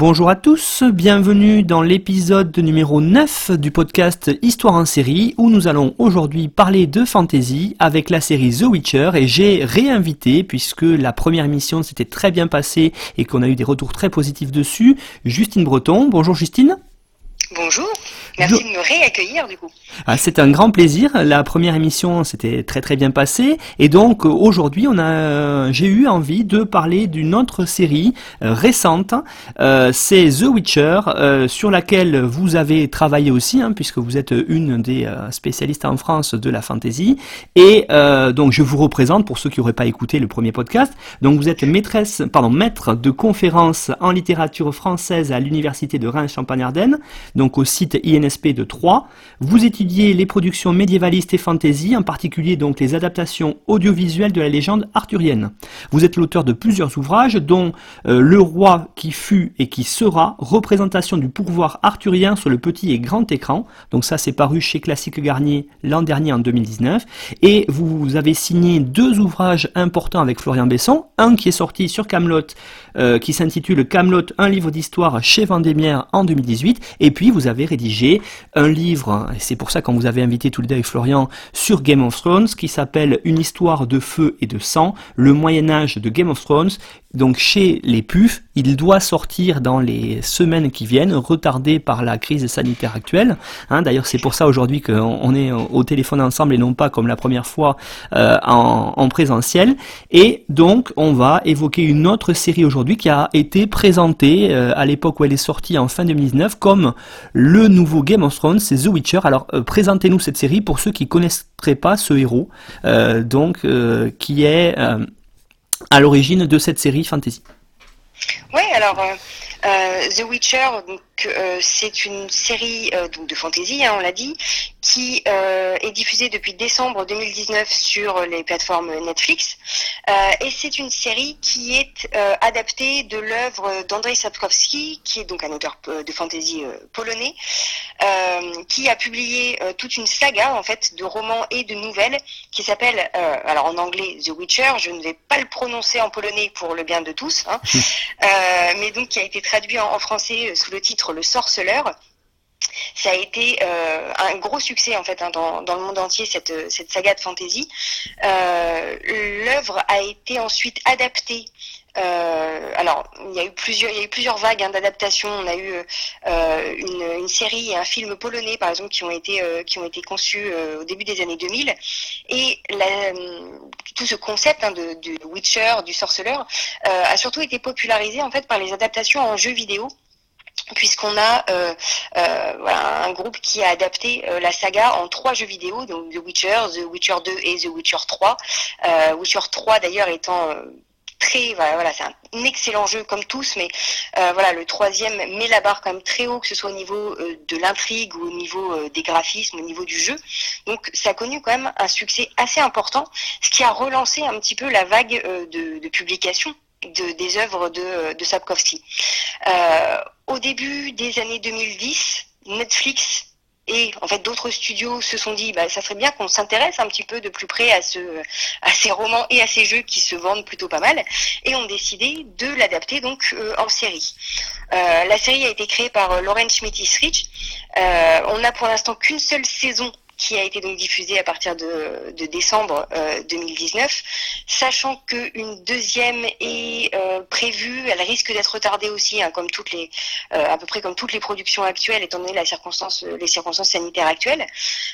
Bonjour à tous, bienvenue dans l'épisode numéro 9 du podcast Histoire en série où nous allons aujourd'hui parler de fantasy avec la série The Witcher et j'ai réinvité puisque la première émission s'était très bien passée et qu'on a eu des retours très positifs dessus, Justine Breton. Bonjour Justine. Bonjour. Merci de me réaccueillir du coup. Ah, c'est un grand plaisir. La première émission s'était très très bien passée et donc euh, aujourd'hui on a, j'ai eu envie de parler d'une autre série euh, récente. Euh, c'est The Witcher sur laquelle vous avez travaillé aussi hein, puisque vous êtes une des spécialistes en France de la fantasy et donc je vous représente pour ceux qui n'auraient pas écouté le premier podcast. Donc vous êtes maîtresse, pardon, maître de conférences en littérature française à l'université de Reims-Champagne-Ardenne, donc au site INS de 3. Vous étudiez les productions médiévalistes et fantasy, en particulier donc les adaptations audiovisuelles de la légende arthurienne. Vous êtes l'auteur de plusieurs ouvrages, dont euh, Le roi qui fut et qui sera, représentation du pouvoir arthurien sur le petit et grand écran. Donc ça c'est paru chez Classique Garnier l'an dernier en 2019. Et vous avez signé deux ouvrages importants avec Florian Besson, un qui est sorti sur Camelot, euh, qui s'intitule Camelot, un livre d'histoire chez Vendémiaire en 2018, et puis vous avez rédigé un livre, et c'est pour ça qu'on vous avait invité tous les deux avec Florian, sur Game of Thrones, qui s'appelle Une histoire de feu et de sang, le Moyen Âge de Game of Thrones, donc chez les PUF, il doit sortir dans les semaines qui viennent, retardé par la crise sanitaire actuelle. Hein, D'ailleurs, c'est pour ça aujourd'hui qu'on est au téléphone ensemble et non pas comme la première fois euh, en, présentiel. Et donc, on va évoquer une autre série aujourd'hui qui a été présentée euh, à l'époque où elle est sortie en fin 2019 comme le nouveau Game of Thrones, c'est The Witcher. Alors, euh, présentez-nous cette série pour ceux qui connaîtraient pas ce héros, donc qui est à l'origine de cette série fantasy. Oui, alors euh, euh, The Witcher, euh, c'est une série de fantasy, hein, on l'a dit, qui est diffusée depuis décembre 2019 sur les plateformes Netflix. et c'est une série qui est adaptée de l'œuvre d'Andrzej Sapkowski, qui est donc un auteur de fantasy polonais, qui a publié toute une saga en fait de romans et de nouvelles qui s'appelle, alors en anglais The Witcher, je ne vais pas le prononcer en polonais pour le bien de tous. Hein, Euh, mais donc qui a été traduit en, français euh, sous le titre Le Sorceleur. Ça a été euh, un gros succès en fait hein, dans, le monde entier cette, cette saga de fantasy. L'œuvre a été ensuite adaptée alors, il y a eu plusieurs, il y a eu plusieurs vagues hein, d'adaptation. On a eu une, série et un film polonais, par exemple, qui ont été, qui ont été conçus au début des années 2000. Et tout ce concept hein, de, Witcher, du sorceleur, euh, a surtout été popularisé en fait par les adaptations en jeux vidéo puisqu'on a euh, euh, un groupe qui a adapté la saga en trois jeux vidéo, donc The Witcher, The Witcher 2 et The Witcher 3. Witcher 3 d'ailleurs étant très voilà, c'est un excellent jeu comme tous mais euh, voilà le troisième met la barre quand même très haut que ce soit au niveau euh, de l'intrigue ou au niveau euh, des graphismes au niveau du jeu. Donc ça a connu quand même un succès assez important ce qui a relancé un petit peu la vague de, de publication de, des œuvres de, de Sapkowski. Au début des années 2010 Netflix et en fait d'autres studios se sont dit bah ça serait bien qu'on s'intéresse un petit peu de plus près à ce à ces romans et à ces jeux qui se vendent plutôt pas mal et ont décidé de l'adapter donc euh, en série. Euh, la série a été créée par euh, Lauren Schmittis-Rich. on n'a pour l'instant qu'une seule saison qui a été donc diffusée à partir de, décembre 2019, euh, sachant qu'une deuxième est euh, prévue, elle risque d'être retardée aussi, hein, comme toutes les, euh, à peu près comme toutes les productions actuelles, étant donné la circonstance, les circonstances sanitaires actuelles.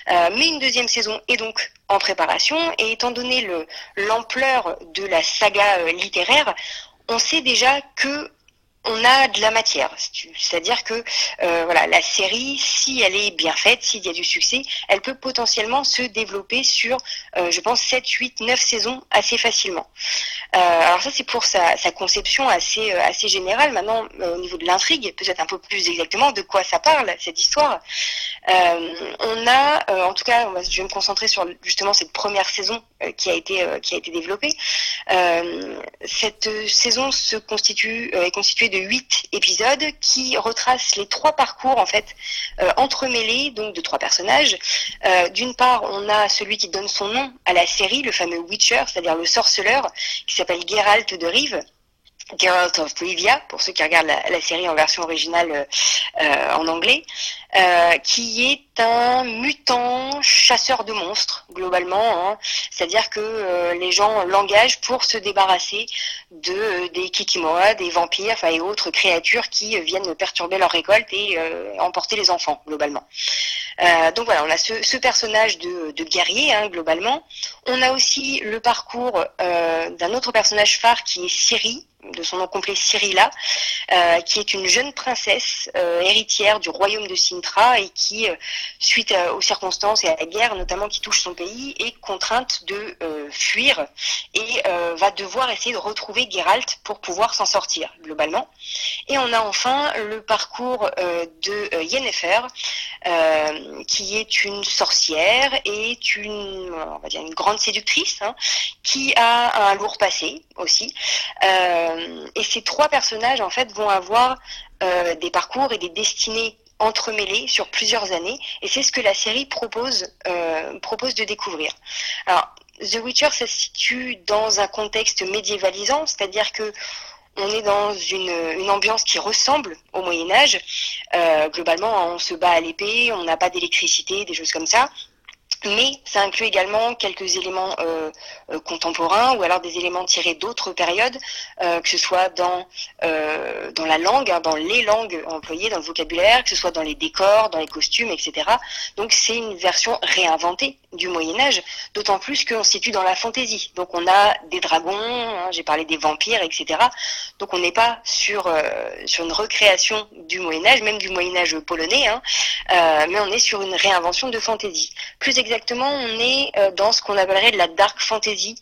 mais une deuxième saison est donc en préparation, et étant donné le, l'ampleur de la saga littéraire, on sait déjà que on a de la matière. C'est-à-dire que euh, voilà, la série, si elle est bien faite, s'il y a du succès, elle peut potentiellement se développer sur, euh, je pense, 7, 8, 9 saisons assez facilement. Euh, alors ça, c'est pour sa, conception assez, assez générale. Maintenant, au niveau de l'intrigue, peut-être un peu plus exactement de quoi ça parle, cette histoire. on a, en tout cas, je vais me concentrer sur justement cette première saison qui a été, qui a été développée. cette saison se constitue, est constituée de huit épisodes qui retracent les trois parcours en fait euh, entremêlés donc de trois personnages. Euh, d'une part, on a celui qui donne son nom à la série, le fameux Witcher, c'est-à-dire le sorceleur, qui s'appelle Geralt de Rive. Geralt of Rivia, pour ceux qui regardent la, série en version originale euh, en anglais, euh, qui est un mutant chasseur de monstres, globalement. Hein. C'est-à-dire que euh, les gens l'engagent pour se débarrasser de des kikimoa, des vampires et autres créatures qui viennent perturber leur récolte et emporter les enfants, globalement. donc voilà, on a ce, personnage de, guerrier, hein, globalement. On a aussi le parcours d'un autre personnage phare qui est Siri, de son nom complet Cyrilla, euh, qui est une jeune princesse euh, héritière du royaume de Sintra et qui, euh, suite aux circonstances et à la guerre notamment qui touche son pays, est contrainte de fuir et va devoir essayer de retrouver Geralt pour pouvoir s'en sortir globalement. Et on a enfin le parcours de Yennefer, qui est une sorcière et une, on va dire une grande séductrice, hein, qui a un lourd passé aussi. Et ces trois personnages, en fait, vont avoir euh, des parcours et des destinées entremêlés sur plusieurs années. Et c'est ce que la série propose, euh, de découvrir. Alors, The Witcher, ça se situe dans un contexte médiévalisant, c'est-à-dire que on est dans une, une, ambiance qui ressemble au Moyen Âge. globalement, on se bat à l'épée, on n'a pas d'électricité, des choses comme ça mais ça inclut également quelques éléments euh, euh, contemporains ou alors des éléments tirés d'autres périodes, euh, que ce soit dans dans la langue, hein, dans les langues employées, dans le vocabulaire, que ce soit dans les décors, dans les costumes, etc. Donc c'est une version réinventée du Moyen Âge, d'autant plus qu'on se situe dans la fantaisie. Donc on a des dragons, hein, j'ai parlé des vampires, etc. Donc on n'est pas sur sur une recréation du Moyen Âge, même du Moyen Âge polonais, hein, mais on est sur une réinvention de fantaisie. Plus exactement, on est euh, dans ce qu'on appellerait de la dark fantasy.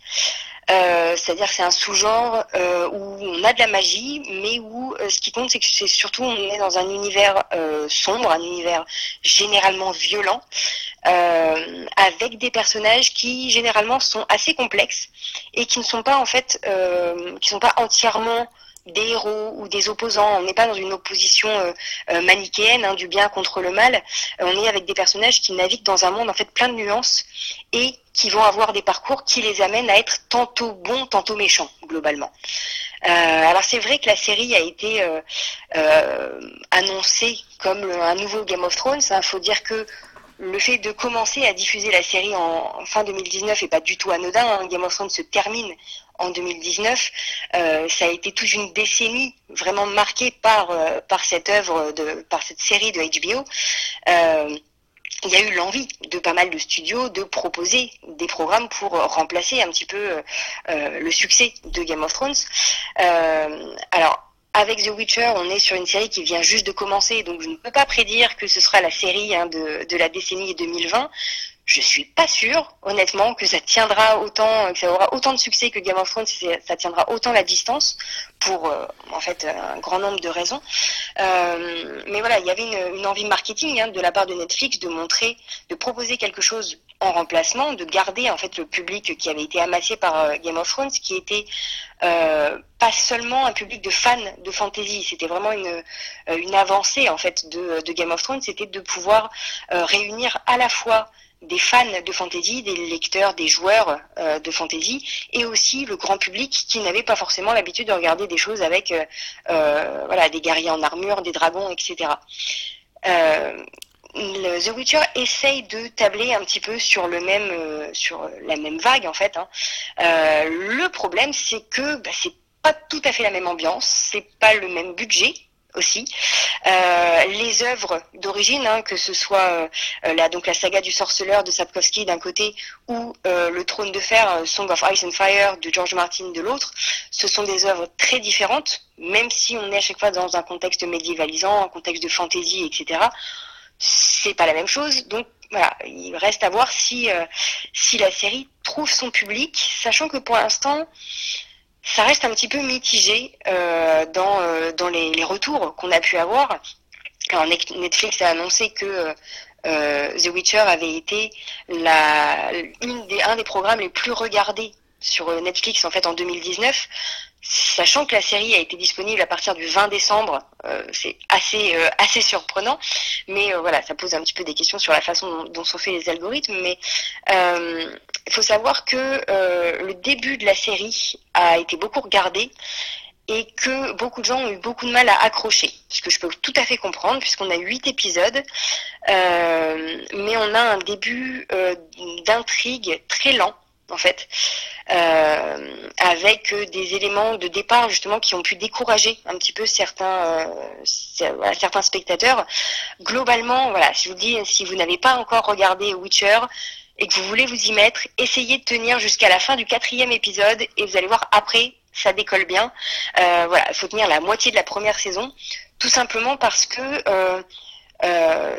Euh, c'est-à-dire c'est un sous-genre euh, où on a de la magie, mais où ce qui compte c'est que c'est surtout on est dans un univers sombre, un univers généralement violent, avec des personnages qui généralement sont assez complexes et qui ne sont pas en fait, qui sont pas entièrement des héros ou des opposants. On n'est pas dans une opposition euh, euh, manichéenne hein, du bien contre le mal. Euh, on est avec des personnages qui naviguent dans un monde en fait plein de nuances et qui vont avoir des parcours qui les amènent à être tantôt bons, tantôt méchants globalement. alors c'est vrai que la série a été annoncée comme un nouveau Game of Thrones. Il faut dire que le fait de commencer à diffuser la série en, fin 2019 est pas du tout anodin. Hein. Game of Thrones se termine en 2019. Euh, ça a été toute une décennie vraiment marquée par euh, cette œuvre par cette série de HBO. Euh, il y a eu l'envie de pas mal de studios de proposer des programmes pour remplacer un petit peu le succès de Game of Thrones. alors avec The Witcher, on est sur une série qui vient juste de commencer, donc je ne peux pas prédire que ce sera la série hein, de, de, la décennie 2020. Je suis pas sûre, honnêtement, que ça tiendra autant, que ça aura autant de succès que Game of Thrones, ça tiendra autant la distance pour, euh, en fait, un grand nombre de raisons. Euh, mais voilà, il y avait une, une envie marketing hein, de la part de Netflix de montrer, de proposer quelque chose en remplacement, de garder en fait le public qui avait été amassé par euh, Game of Thrones, qui était euh, pas seulement un public de fans de fantasy, c'était vraiment une, euh, avancée en fait de, Game of Thrones, c'était de pouvoir réunir à la fois des fans de fantasy, des lecteurs, des joueurs de fantasy, et aussi le grand public qui n'avait pas forcément l'habitude de regarder des choses avec des guerriers en armure, des dragons, etc. The Witcher essaye de tabler un petit peu sur le même, euh, sur la même vague en fait. Hein. Euh, le problème, c'est que bah, c'est pas tout à fait la même ambiance, c'est pas le même budget aussi. Euh, les œuvres d'origine, hein, que ce soit euh, la, donc la saga du sorceleur de Sapkowski d'un côté ou euh, le Trône de fer, Song of Ice and Fire de George Martin de l'autre, ce sont des œuvres très différentes, même si on est à chaque fois dans un contexte médiévalisant, un contexte de fantasy, etc. C'est pas la même chose, donc voilà, il reste à voir si si la série trouve son public, sachant que pour l'instant ça reste un petit peu mitigé euh, dans, euh, les, retours qu'on a pu avoir. Alors Netflix a annoncé que euh, The Witcher avait été un des programmes les plus regardés sur Netflix en fait en 2019 sachant que la série a été disponible à partir du 20 décembre, euh, c'est assez euh, assez surprenant, mais euh, voilà, ça pose un petit peu des questions sur la façon dont, sont faits les algorithmes. Mais il faut savoir que le début de la série a été beaucoup regardé et que beaucoup de gens ont eu beaucoup de mal à accrocher, ce que je peux tout à fait comprendre puisqu'on a huit épisodes, mais on a un début d'intrigue très lent en fait, euh, avec euh, des éléments de départ justement qui ont pu décourager un petit peu certains, euh, certains spectateurs. Globalement, voilà, je vous dis, si vous n'avez pas encore regardé Witcher et que vous voulez vous y mettre, essayez de tenir jusqu'à la fin du quatrième épisode et vous allez voir après, ça décolle bien. voilà, il faut tenir la moitié de la première saison, tout simplement parce que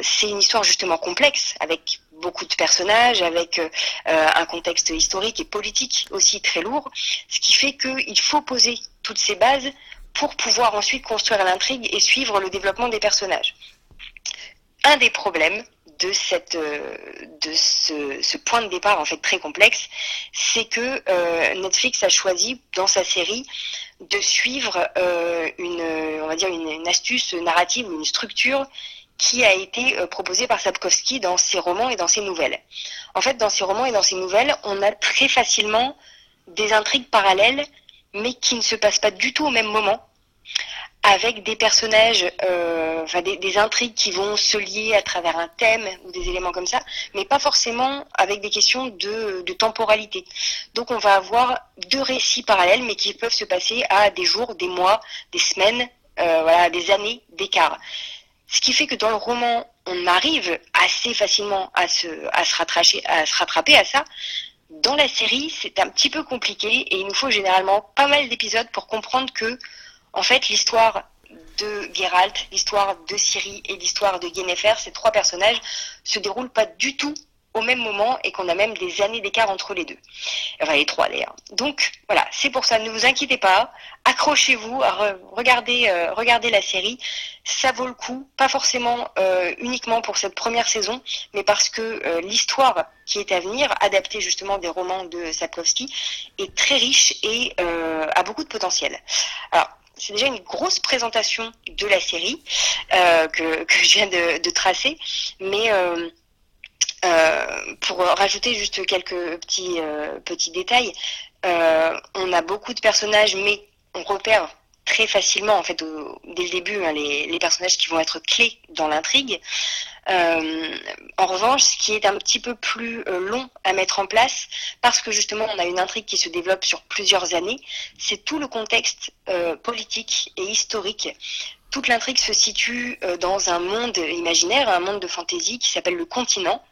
c'est une histoire justement complexe avec beaucoup de personnages, avec euh, un contexte historique et politique aussi très lourd, ce qui fait qu'il faut poser toutes ces bases pour pouvoir ensuite construire l'intrigue et suivre le développement des personnages. Un des problèmes de, cette, euh, de ce, point de départ en fait très complexe, c'est que euh, Netflix a choisi dans sa série de suivre une, on va dire une, une, astuce narrative ou une structure qui a été euh, proposé par Sapkowski dans ses romans et dans ses nouvelles. En fait, dans ses romans et dans ses nouvelles, on a très facilement des intrigues parallèles, mais qui ne se passent pas du tout au même moment, avec des personnages, euh, des, intrigues qui vont se lier à travers un thème ou des éléments comme ça, mais pas forcément avec des questions de, de temporalité. Donc on va avoir deux récits parallèles, mais qui peuvent se passer à des jours, des mois, des semaines, euh, voilà, des années d'écart. Ce qui fait que dans le roman, on arrive assez facilement à se, rattraper à ça. Dans la série, c'est un petit peu compliqué et il nous faut généralement pas mal d'épisodes pour comprendre que, en fait, l'histoire de Geralt, l'histoire de Ciri et l'histoire de Yennefer, ces trois personnages, se déroulent pas du tout au même moment et qu'on a même des années d'écart entre les deux. Enfin, les trois d'ailleurs. Donc voilà, c'est pour ça, ne vous inquiétez pas, accrochez-vous, regardez, euh, regardez la série, ça vaut le coup, pas forcément euh, uniquement pour cette première saison, mais parce que euh, l'histoire qui est à venir, adaptée justement des romans de Sapkowski, est très riche et a beaucoup de potentiel. Alors, c'est déjà une grosse présentation de la série que, je viens de, tracer, mais euh, pour rajouter juste quelques petits, euh, petits détails, euh, on a beaucoup de personnages, mais on repère très facilement, en fait, dès le début, hein, les, les, personnages qui vont être clés dans l'intrigue. en revanche, ce qui est un petit peu plus long à mettre en place, parce que justement, on a une intrigue qui se développe sur plusieurs années, c'est tout le contexte politique et historique toute l'intrigue se situe euh, dans un monde imaginaire, un monde de fantaisie qui s'appelle le continent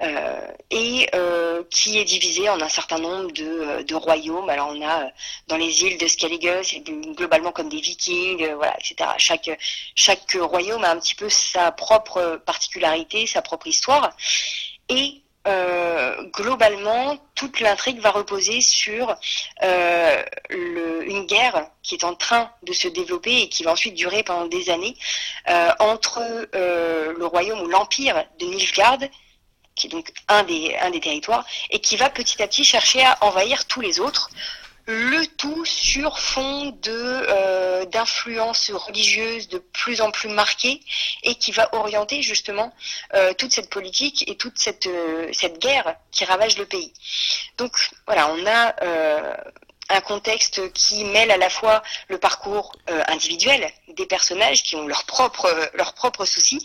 euh, et euh, qui est divisé en un certain nombre de, royaumes. Alors on a dans les îles de Skellige, globalement comme des vikings, voilà, etc. Chaque, royaume a un petit peu sa propre particularité, sa propre histoire. Euh, globalement, toute l'intrigue va reposer sur euh, une guerre qui est en train de se développer et qui va ensuite durer pendant des années euh, entre le royaume ou l'empire de Nilfgaard, qui est donc un des, un des territoires, et qui va petit à petit chercher à envahir tous les autres le tout sur fond de euh, d'influences religieuses de plus en plus marquées et qui va orienter justement euh, toute cette politique et toute cette euh, cette guerre qui ravage le pays. Donc voilà, on a un contexte qui mêle à la fois le parcours individuel des personnages qui ont leurs propres soucis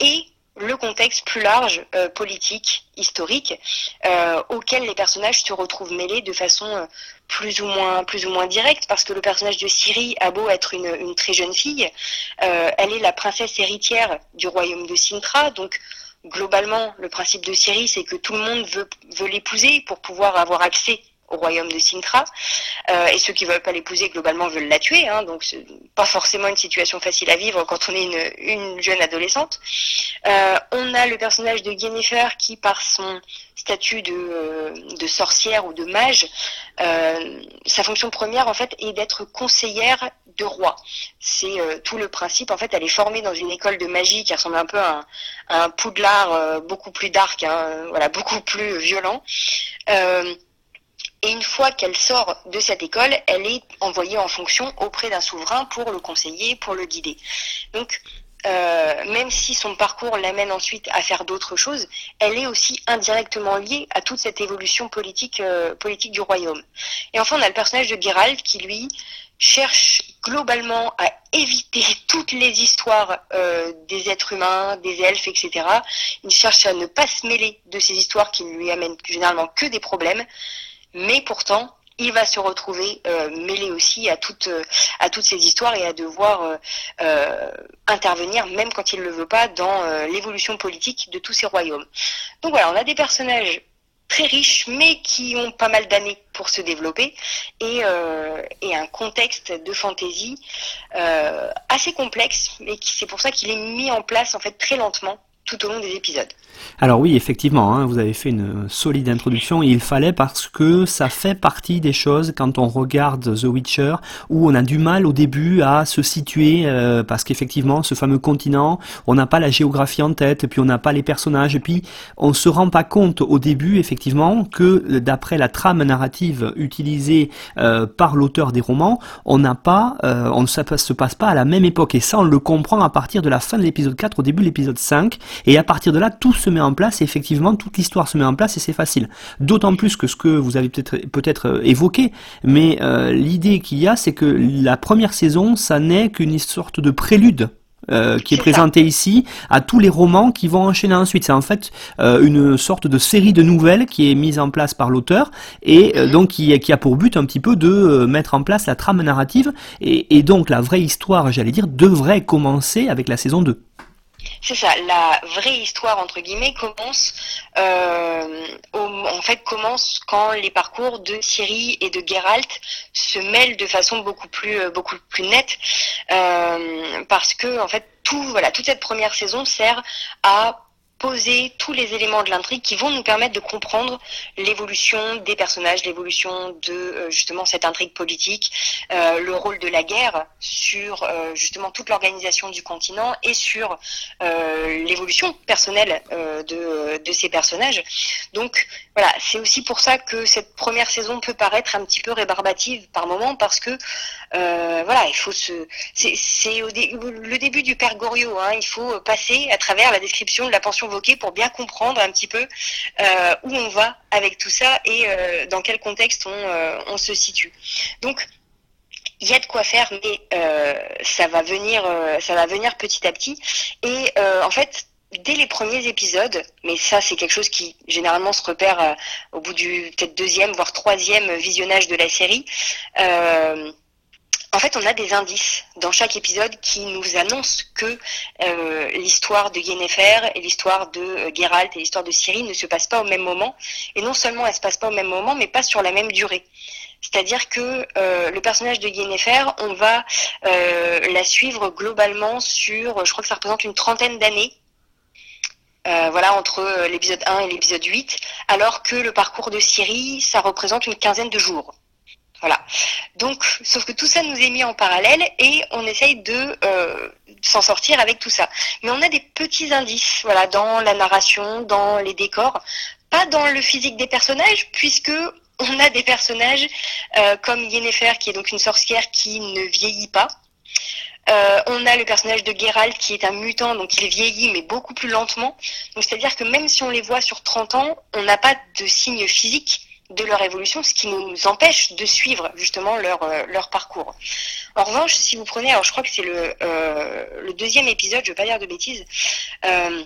et le contexte plus large euh, politique, historique, euh, auquel les personnages se retrouvent mêlés de façon euh, plus ou moins plus ou moins directe, parce que le personnage de Siri a beau être une, très jeune fille, elle est la princesse héritière du royaume de Sintra, donc globalement le principe de Siri c'est que tout le monde veut l'épouser pour pouvoir avoir accès au royaume de Sintra. Euh, et ceux qui veulent pas l'épouser, globalement, veulent la tuer. Hein, donc, c'est pas forcément une situation facile à vivre quand on est une, une jeune adolescente. Euh, on a le personnage de Yennefer qui, par son statut de, euh, sorcière ou de mage, sa fonction première, en fait, est d'être conseillère de roi. C'est tout le principe. En fait, elle est formée dans une école de magie qui ressemble un peu à un, poudlard beaucoup plus dark, hein, voilà, beaucoup plus violent. Et une fois qu'elle sort de cette école, elle est envoyée en fonction auprès d'un souverain pour le conseiller, pour le guider. Donc, euh, même si son parcours l'amène ensuite à faire d'autres choses, elle est aussi indirectement liée à toute cette évolution politique, euh, politique du royaume. Et enfin, on a le personnage de Geralt qui, lui, cherche globalement à éviter toutes les histoires euh, des êtres humains, des elfes, etc. Il cherche à ne pas se mêler de ces histoires qui ne lui amènent généralement que des problèmes mais pourtant il va se retrouver euh, mêlé aussi à toutes euh, à toutes ces histoires et à devoir euh, intervenir même quand il ne le veut pas dans l'évolution politique de tous ces royaumes. Donc voilà, on a des personnages très riches mais qui ont pas mal d'années pour se développer et, et un contexte de fantaisie assez complexe mais c'est pour ça qu'il est mis en place en fait très lentement tout au long des épisodes. Alors oui, effectivement, hein, vous avez fait une solide introduction. Il fallait parce que ça fait partie des choses quand on regarde The Witcher où on a du mal au début à se situer euh, parce qu'effectivement, ce fameux continent, on n'a pas la géographie en tête, puis on n'a pas les personnages, et puis on se rend pas compte au début, effectivement, que d'après la trame narrative utilisée euh, par l'auteur des romans, on n'a pas, euh, on ne se passe pas à la même époque. Et ça, on le comprend à partir de la fin de l'épisode 4 au début de l'épisode 5, et à partir de là, tout se met en place et effectivement toute l'histoire se met en place et c'est facile. D'autant plus que ce que vous avez peut-être peut-être euh, évoqué, mais euh, l'idée qu'il y a, c'est que la première saison, ça n'est qu'une sorte de prélude euh, qui est, est présenté ici à tous les romans qui vont enchaîner ensuite. C'est en fait euh, une sorte de série de nouvelles qui est mise en place par l'auteur et euh, donc qui, qui, a pour but un petit peu de mettre en place la trame narrative et, et donc la vraie histoire, j'allais dire, devrait commencer avec la saison 2. C'est ça, la vraie histoire entre guillemets commence euh, en fait commence quand les parcours de Ciri et de Geralt se mêlent de façon beaucoup plus euh, beaucoup plus nette euh, parce que en fait tout voilà toute cette première saison sert à poser tous les éléments de l'intrigue qui vont nous permettre de comprendre l'évolution des personnages, l'évolution de euh, justement cette intrigue politique, euh, le rôle de la guerre sur euh, justement toute l'organisation du continent et sur l'évolution personnelle de, de ces personnages. Donc voilà, c'est aussi pour ça que cette première saison peut paraître un petit peu rébarbative par moment parce que voilà, il faut se, c'est le début du Père Goriot, hein, il faut passer à travers la description de la pension pour bien comprendre un petit peu euh, où on va avec tout ça et euh, dans quel contexte on, euh, on, se situe. Donc il y a de quoi faire, mais ça va venir, ça va venir petit à petit. Et en fait, dès les premiers épisodes, mais ça c'est quelque chose qui généralement se repère au bout du peut-être deuxième voire troisième visionnage de la série. En fait, on a des indices dans chaque épisode qui nous annoncent que euh, l'histoire de Yennefer et l'histoire de euh, Geralt et l'histoire de Ciri ne se passent pas au même moment. Et non seulement elles se passent pas au même moment, mais pas sur la même durée. C'est-à-dire que euh, le personnage de Yennefer, on va euh, la suivre globalement sur, je crois que ça représente une trentaine d'années voilà, entre l'épisode 1 et l'épisode 8, alors que le parcours de Syrie, ça représente une quinzaine de jours. Voilà. Donc, sauf que tout ça nous est mis en parallèle et on essaye de euh, s'en sortir avec tout ça. Mais on a des petits indices, voilà, dans la narration, dans les décors, pas dans le physique des personnages, puisque on a des personnages euh, comme Yennefer, qui est donc une sorcière qui ne vieillit pas. Euh, on a le personnage de Geralt qui est un mutant, donc il vieillit mais beaucoup plus lentement. Donc c'est-à-dire que même si on les voit sur 30 ans, on n'a pas de signes physiques de leur évolution, ce qui nous empêche de suivre justement leur, euh, leur parcours. En revanche, si vous prenez, alors je crois que c'est le, euh, deuxième épisode, je ne veux pas dire de bêtises, euh,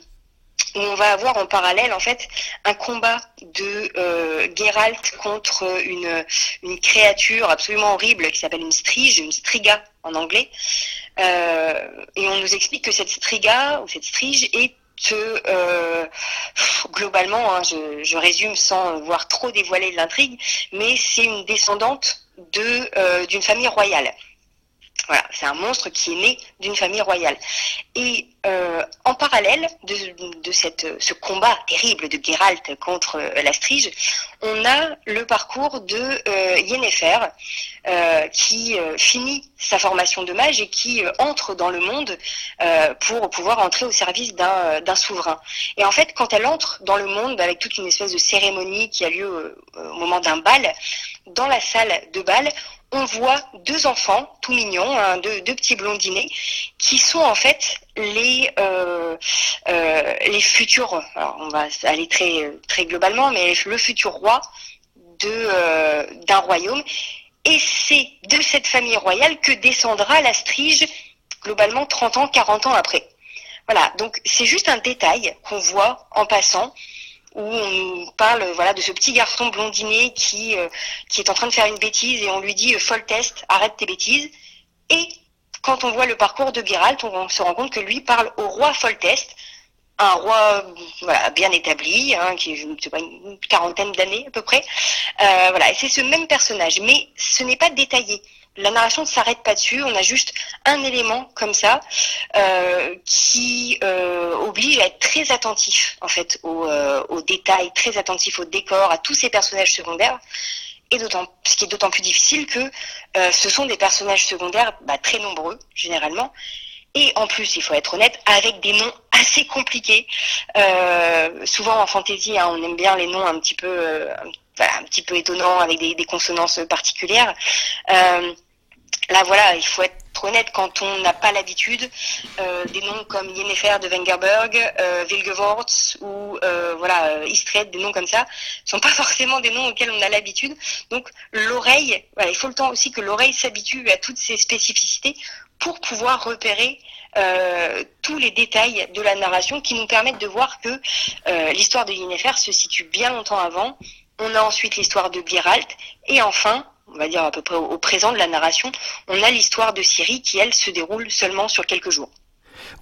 où on va avoir en parallèle en fait un combat de euh, contre une, créature absolument horrible qui s'appelle une strige, une striga en anglais. Et on nous explique que cette striga ou cette strige est euh, globalement, hein, je, résume sans voir trop dévoiler l'intrigue, mais c'est une descendante de euh, d'une famille royale. Voilà, c'est un monstre qui est né d'une famille royale. Et euh, en parallèle de, ce combat terrible de Geralt contre euh, la Strige, on a le parcours de euh, Yennefer, euh, qui euh, finit sa formation de mage et qui entre dans le monde pour pouvoir entrer au service d'un souverain. Et en fait, quand elle entre dans le monde avec toute une espèce de cérémonie qui a lieu au moment d'un bal, dans la salle de bal, on voit deux enfants tout mignons, hein, deux, petits blondinés, qui sont en fait les euh, euh, futurs. On va aller très globalement, mais le futur roi euh, d'un royaume. Et c'est de cette famille royale que descendra la Strige globalement 30 ans, 40 ans après. Voilà, donc c'est juste un détail qu'on voit en passant où on parle voilà de ce petit garçon blondiné qui euh, qui est en train de faire une bêtise et on lui dit euh, Foltest, arrête tes bêtises. Et quand on voit le parcours de Geralt, on se rend compte que lui parle au roi Foltest, un roi voilà, bien établi, hein, qui je sais pas une quarantaine d'années à peu près. Euh, voilà, c'est ce même personnage, mais ce n'est pas détaillé la narration ne s'arrête pas dessus, on a juste un élément comme ça euh, qui euh, oblige à être très attentif en fait aux, euh, aux, détails, très attentif au décor, à tous ces personnages secondaires. Et ce qui est d'autant plus difficile que ce sont des personnages secondaires bah, très nombreux généralement. Et en plus, il faut être honnête, avec des noms assez compliqués. Souvent en fantasy, hein, on aime bien les noms un petit peu, un petit peu étonnants avec des, consonances particulières. Euh, Là, voilà, il faut être honnête quand on n'a pas l'habitude. Euh, des noms comme Yennefer de Wengerberg, euh, ou euh, voilà Istred, des noms comme ça, sont pas forcément des noms auxquels on a l'habitude. Donc l'oreille, voilà, il faut le temps aussi que l'oreille s'habitue à toutes ces spécificités pour pouvoir repérer euh, tous les détails de la narration qui nous permettent de voir que euh, l'histoire de Yennefer se situe bien longtemps avant. On a ensuite l'histoire de Geralt et enfin on va dire à peu près au présent de la narration, on a l'histoire de Syrie qui, elle, se déroule seulement sur quelques jours.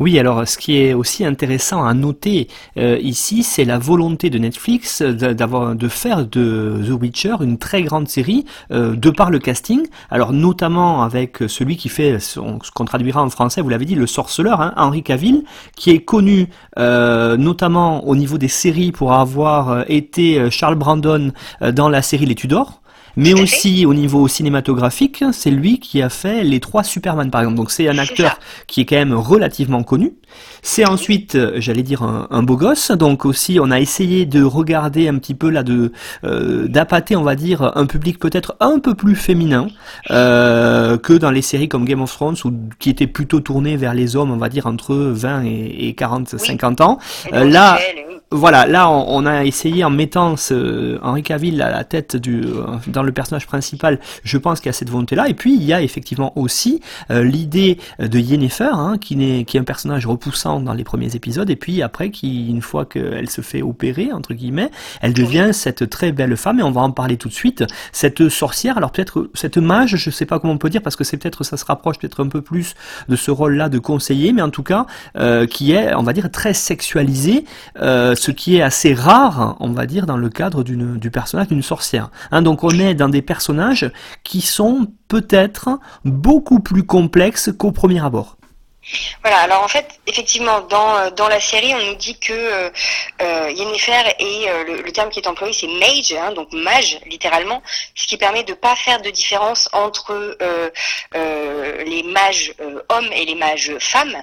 Oui, alors ce qui est aussi intéressant à noter euh, ici, c'est la volonté de Netflix d'avoir de faire de The Witcher une très grande série euh, de par le casting. Alors notamment avec celui qui fait ce qu'on traduira en français, vous l'avez dit, le sorceleur, hein, Henri Cavill, qui est connu euh, notamment au niveau des séries pour avoir été Charles Brandon dans la série Les Tudors mais aussi au niveau cinématographique, c'est lui qui a fait les trois Superman par exemple. Donc c'est un acteur qui est quand même relativement connu. C'est ensuite, euh, j'allais dire, un, un, beau gosse. Donc aussi, on a essayé de regarder un petit peu là, de euh, d'appâter, on va dire, un public peut-être un peu plus féminin euh, que dans les séries comme Game of Thrones, ou qui était plutôt tourné vers les hommes, on va dire, entre 20 et, et 40, oui. 50 ans. Euh, là, voilà, là on, on, a essayé en mettant ce Henri Cavill à la tête du dans le personnage principal, je pense qu'il y a cette volonté-là. Et puis il y a effectivement aussi l'idée de Yennefer, hein, qui, n'est, qui est un personnage repoussant dans les premiers épisodes, et puis après, qui une fois qu'elle se fait opérer entre guillemets, elle devient cette très belle femme. Et on va en parler tout de suite. Cette sorcière, alors peut-être cette mage, je sais pas comment on peut dire, parce que c'est peut-être ça se rapproche peut-être un peu plus de ce rôle-là de conseiller, mais en tout cas euh, qui est, on va dire, très sexualisé. Euh, ce qui est assez rare, on va dire, dans le cadre du personnage d'une sorcière. Hein, donc on est dans des personnages qui sont peut-être beaucoup plus complexes qu'au premier abord. Voilà, alors en fait, effectivement, dans, dans la série, on nous dit que euh, euh Yennefer est euh, le, le, terme qui est employé, c'est mage, hein, donc mage littéralement, ce qui permet de pas faire de différence entre euh, euh les mages euh, hommes et les mages femmes,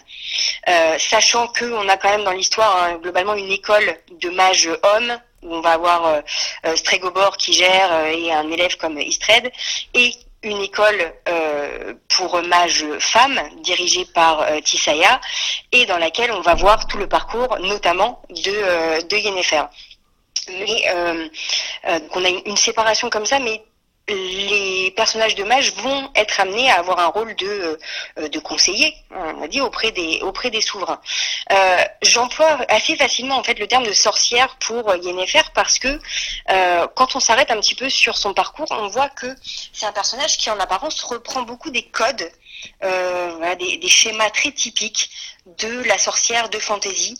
sachant que on a quand même dans l'histoire hein, globalement une école de mages hommes où on va avoir euh, Stregobor qui gère et un élève comme Istred et une école euh, pour mages femmes dirigée par euh, Tisaya et dans laquelle on va voir tout le parcours notamment de, euh, de Yennefer. Mais on a une, séparation comme ça, mais les personnages de mages vont être amenés à avoir un rôle de, euh, de conseiller, on a dit, auprès des, auprès des souverains. Euh, J'emploie assez facilement en fait le terme de sorcière pour Yennefer parce que euh, quand on s'arrête un petit peu sur son parcours, on voit que c'est un personnage qui en apparence reprend beaucoup des codes, euh, des, schémas très typiques de la sorcière de fantasy.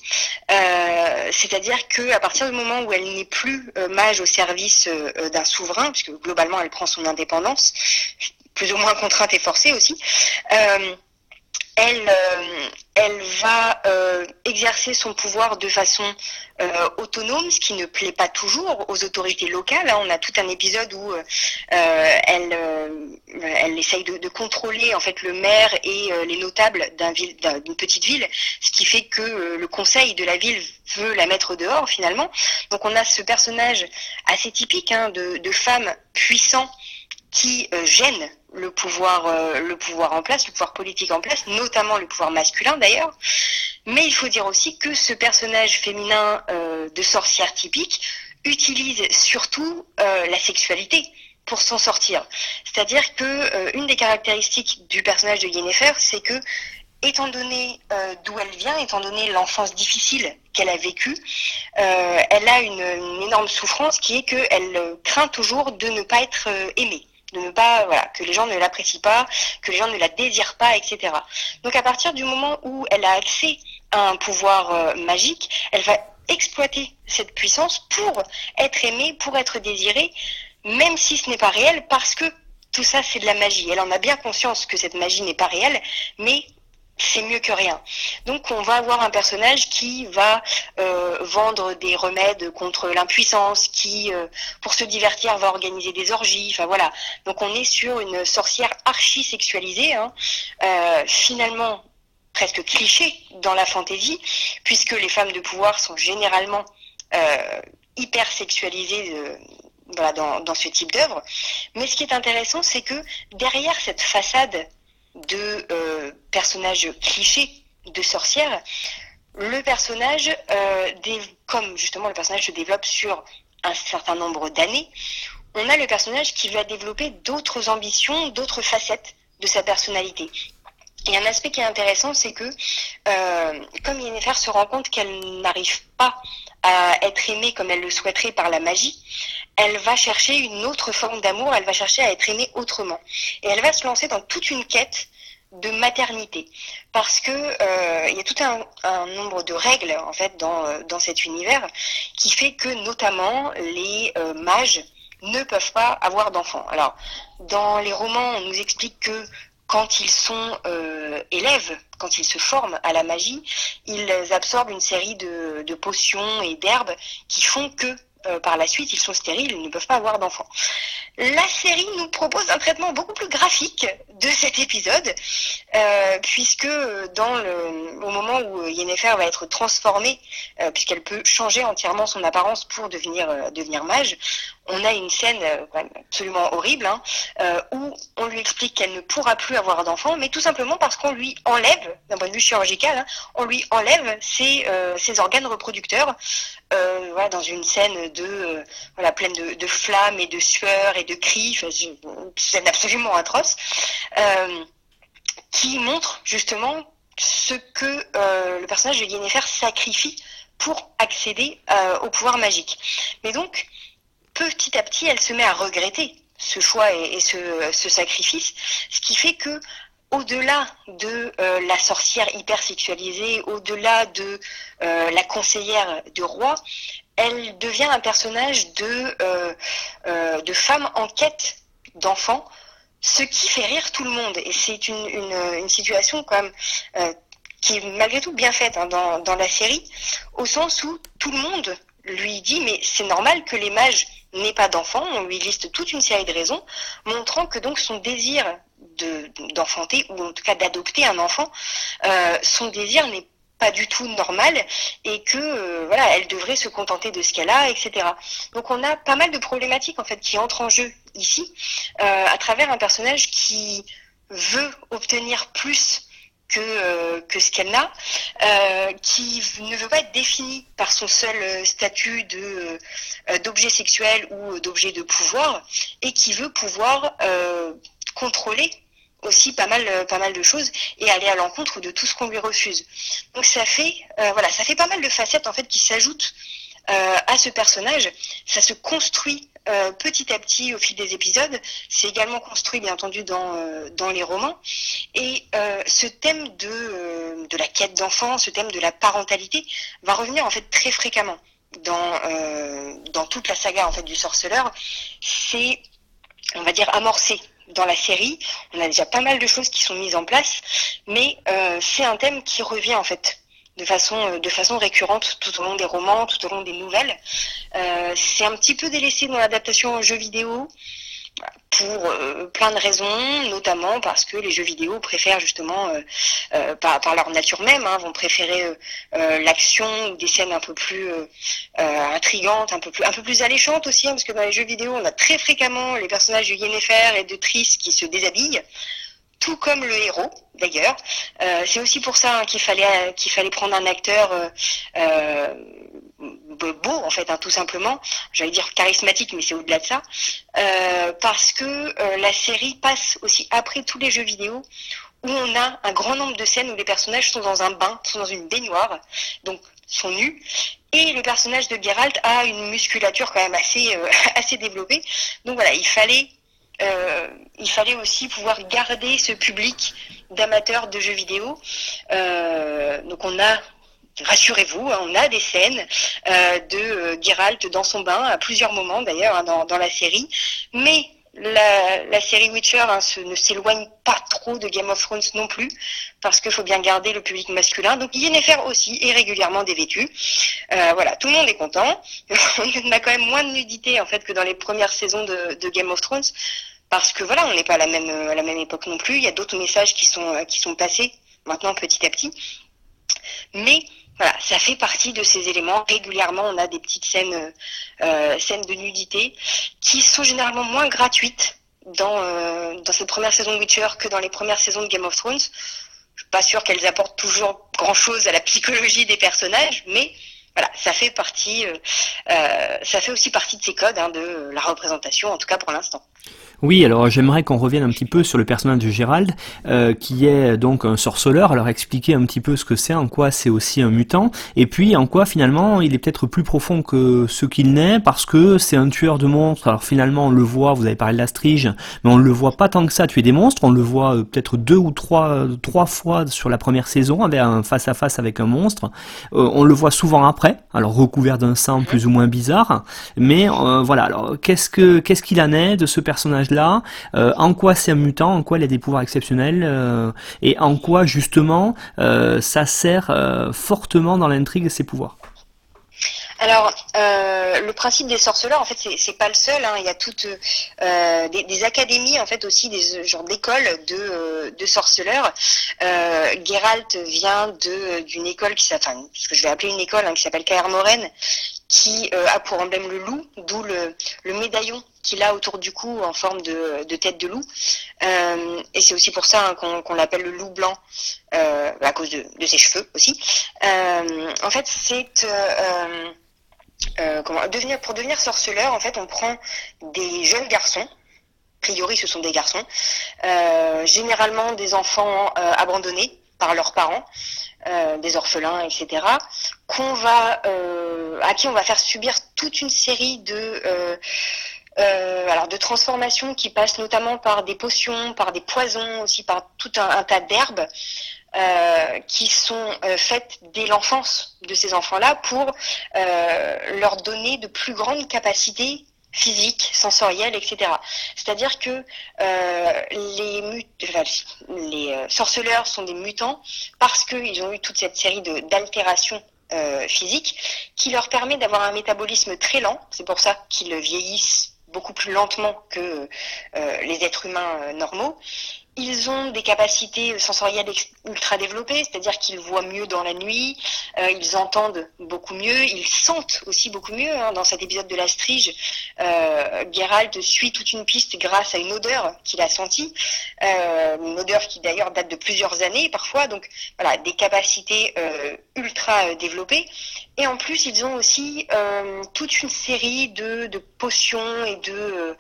Euh, C'est-à-dire que à partir du moment où elle n'est plus euh, mage au service euh, d'un souverain, puisque globalement elle prend son indépendance, plus ou moins contrainte et forcée aussi, elle, euh, elle va euh, exercer son pouvoir de façon euh, autonome, ce qui ne plaît pas toujours aux autorités locales. Hein. On a tout un épisode où elle, essaye de, contrôler en fait le maire et les notables d'une un petite ville, ce qui fait que le conseil de la ville veut la mettre dehors finalement. Donc on a ce personnage assez typique hein, de, femme puissant qui gêne le pouvoir, euh, le pouvoir en place, le pouvoir politique en place, notamment le pouvoir masculin d'ailleurs. Mais il faut dire aussi que ce personnage féminin euh, de sorcière typique utilise surtout euh, la sexualité pour s'en sortir. C'est-à-dire que une des caractéristiques du personnage de Yennefer, c'est que étant donné d'où elle vient, étant donné l'enfance difficile qu'elle a vécue, elle a une, énorme souffrance qui est qu'elle craint toujours de ne pas être aimée de ne pas, voilà, que les gens ne l'apprécient pas, que les gens ne la désirent pas, etc. Donc à partir du moment où elle a accès à un pouvoir euh, magique, elle va exploiter cette puissance pour être aimée, pour être désirée, même si ce n'est pas réel, parce que tout ça c'est de la magie. Elle en a bien conscience que cette magie n'est pas réelle, mais c'est mieux que rien. Donc on va avoir un personnage qui va euh, vendre des remèdes contre l'impuissance, qui euh, pour se divertir va organiser des orgies. Enfin voilà. Donc on est sur une sorcière archi sexualisée, hein, euh, finalement presque cliché dans la fantaisie, puisque les femmes de pouvoir sont généralement hyper sexualisées. Dans, dans ce type d'œuvre. Mais ce qui est intéressant, c'est que derrière cette façade de euh, personnages clichés de sorcières, le personnage, euh, comme justement le personnage se développe sur un certain nombre d'années, on a le personnage qui va développer d'autres ambitions, d'autres facettes de sa personnalité. Et un aspect qui est intéressant, c'est que euh, comme Yennefer se rend compte qu'elle n'arrive pas à être aimée comme elle le souhaiterait par la magie, elle va chercher une autre forme d'amour, elle va chercher à être aimée autrement. Et elle va se lancer dans toute une quête de maternité parce que euh, il y a tout un, nombre de règles en fait dans, euh, dans cet univers qui fait que notamment les euh, mages ne peuvent pas avoir d'enfants. Alors dans les romans on nous explique que quand ils sont élèves, quand ils se forment à la magie, ils absorbent une série de potions et d'herbes qui font que euh, par la suite, ils sont stériles, ils ne peuvent pas avoir d'enfants. La série nous propose un traitement beaucoup plus graphique de cet épisode, euh, puisque dans le, au moment où Yennefer va être transformée, euh, puisqu'elle peut changer entièrement son apparence pour euh, devenir mage, on a une scène euh, absolument horrible hein, euh, où on lui explique qu'elle ne pourra plus avoir d'enfants, mais tout simplement parce qu'on lui enlève, d'un point de vue chirurgical, hein, on lui enlève ses, euh, organes reproducteurs dans une scène de euh, pleine de, de, flammes et de sueur et de cris, une scène absolument atroce, qui montre justement ce que le personnage de Yennefer sacrifie pour accéder au pouvoir magique. Mais donc petit à petit, elle se met à regretter ce choix et, ce, ce, sacrifice, ce qui fait que au-delà de euh, la sorcière hyper sexualisée, au-delà de euh, la conseillère du roi, elle devient un personnage de, euh, de femme en quête d'enfants, ce qui fait rire tout le monde. Et c'est une, situation quand même qui est malgré tout bien faite hein, dans la série, au sens où tout le monde lui dit mais c'est normal que les mages n'ait pas d'enfant. On lui liste toute une série de raisons, montrant que donc son désir d'enfanter, de, ou en tout cas d'adopter un enfant, euh, son désir n'est pas du tout normal et que euh, voilà, elle devrait se contenter de ce qu'elle a, etc. Donc on a pas mal de problématiques en fait qui entrent en jeu ici, euh, à travers un personnage qui veut obtenir plus que, que ce qu'elle n'a, qui ne veut pas être définie par son seul statut de d'objet sexuel ou d'objet de pouvoir, et qui veut pouvoir contrôler aussi pas mal pas mal de choses et aller à l'encontre de tout ce qu'on lui refuse. Donc ça fait voilà, ça fait pas mal de facettes en fait qui s'ajoutent euh, à ce personnage. Ça se construit euh, petit à petit au fil des épisodes. C'est également construit, bien entendu, dans, euh, dans les romans. Et ce thème de, de la quête d'enfant, ce thème de la parentalité, va revenir en fait très fréquemment dans, dans toute la saga en fait du sorceleur. C'est, on va dire, amorcé dans la série. On a déjà pas mal de choses qui sont mises en place, mais c'est un thème qui revient en fait de façon, euh, de façon récurrente tout au long des romans, tout au long des nouvelles. Euh, c'est un petit peu délaissé dans l'adaptation aux jeux vidéo pour euh, plein de raisons, notamment parce que les jeux vidéo préfèrent justement, par, leur nature même, hein, vont préférer l'action ou des scènes un peu plus intrigantes, un peu plus, un peu plus alléchantes aussi, hein, parce que dans les jeux vidéo, on a très fréquemment les personnages de Yennefer et de Triss qui se déshabillent tout comme le héros d'ailleurs. Euh, c'est aussi pour ça hein, qu'il fallait qu'il fallait prendre un acteur euh, euh, beau en fait, hein, tout simplement. J'allais dire charismatique, mais c'est au-delà de ça, parce que la série passe aussi après tous les jeux vidéo où on a un grand nombre de scènes où les personnages sont dans un bain, sont dans une baignoire, donc sont nus. Et le personnage de Geralt a une musculature quand même assez, assez développée. Donc voilà, il fallait euh, il fallait aussi pouvoir garder ce public d'amateurs de jeux vidéo. Euh, donc on a rassurez-vous, hein, on a des scènes euh, de Geralt dans son bain à plusieurs moments d'ailleurs hein, dans, la série, mais la, série Witcher hein, ne s'éloigne pas trop de Game of Thrones non plus, parce qu'il faut bien garder le public masculin. Donc Yennefer aussi est régulièrement dévêtue. voilà, tout le monde est content. on a quand même moins de nudité en fait que dans les premières saisons de, de Game of Thrones parce que voilà, on n'est pas à la même à la même époque non plus. Il y a d'autres messages qui sont qui sont passés maintenant petit à petit. Mais voilà, ça fait partie de ces éléments. Régulièrement, on a des petites scènes euh, scènes de nudité qui sont généralement moins gratuites dans euh, dans cette première saison de Witcher que dans les premières saisons de Game of Thrones. Je suis pas sûre qu'elles apportent toujours grand chose à la psychologie des personnages, mais voilà, ça fait partie, euh, ça fait aussi partie de ces codes hein, de la représentation, en tout cas pour l'instant. Oui, alors j'aimerais qu'on revienne un petit peu sur le personnage de Gérald, euh, qui est donc un sorceleur. Alors expliquer un petit peu ce que c'est, en quoi c'est aussi un mutant, et puis en quoi finalement il est peut-être plus profond que ce qu'il n'est, parce que c'est un tueur de monstres. Alors finalement on le voit, vous avez parlé de l'Astrige, mais on le voit pas tant que ça tuer des monstres. On le voit euh, peut-être deux ou trois, trois fois sur la première saison, avec un face à face avec un monstre. Euh, on le voit souvent après, alors recouvert d'un sang plus ou moins bizarre. Mais voilà, alors qu'est-ce que qu'est-ce qu'il en est de ce personnage là euh, en quoi c'est un mutant, en quoi il a des pouvoirs exceptionnels, euh, et en quoi justement euh, ça sert fortement dans l'intrigue ses pouvoirs. Alors, le principe des sorceleurs, en fait, c'est pas le seul. Hein. Il y a toutes des, académies, en fait, aussi des genres d'écoles de, de sorceleurs. Geralt vient d'une école qui s'appelle, ce que je vais appeler une école, hein, qui s'appelle Kaer Moren, qui a pour emblème le loup, d'où le, médaillon qu'il a autour du cou en forme de, tête de loup. Euh, et c'est aussi pour ça hein, qu'on l'appelle le loup blanc, euh, à cause de, ses cheveux aussi. Euh, en fait, c'est comment pour devenir sorceleur. En fait, on prend des jeunes garçons. A priori, ce sont des garçons, généralement des enfants abandonnés par leurs parents. Des orphelins, etc., va, à qui on va faire subir toute une série de euh, alors de transformation qui passe notamment par des potions, par des poisons, aussi par tout un, tas d'herbes euh, qui sont euh, faites dès l'enfance de ces enfants-là pour leur donner de plus grandes capacités physiques, sensorielles, etc. C'est-à-dire que les, les sorceleurs sont des mutants parce qu'ils ont eu toute cette série d'altérations physiques qui leur permet d'avoir un métabolisme très lent. C'est pour ça qu'ils vieillissent beaucoup plus lentement que euh, les êtres humains euh, normaux ils ont des capacités sensorielles ultra développées, c'est-à-dire qu'ils voient mieux dans la nuit, euh, ils entendent beaucoup mieux, ils sentent aussi beaucoup mieux. Hein. Dans cet épisode de la strige, euh, Geralt suit toute une piste grâce à une odeur qu'il a sentie, euh, une odeur qui d'ailleurs date de plusieurs années parfois. Donc voilà, des capacités euh, ultra développées. Et en plus, ils ont aussi toute une série de, de potions et de euh,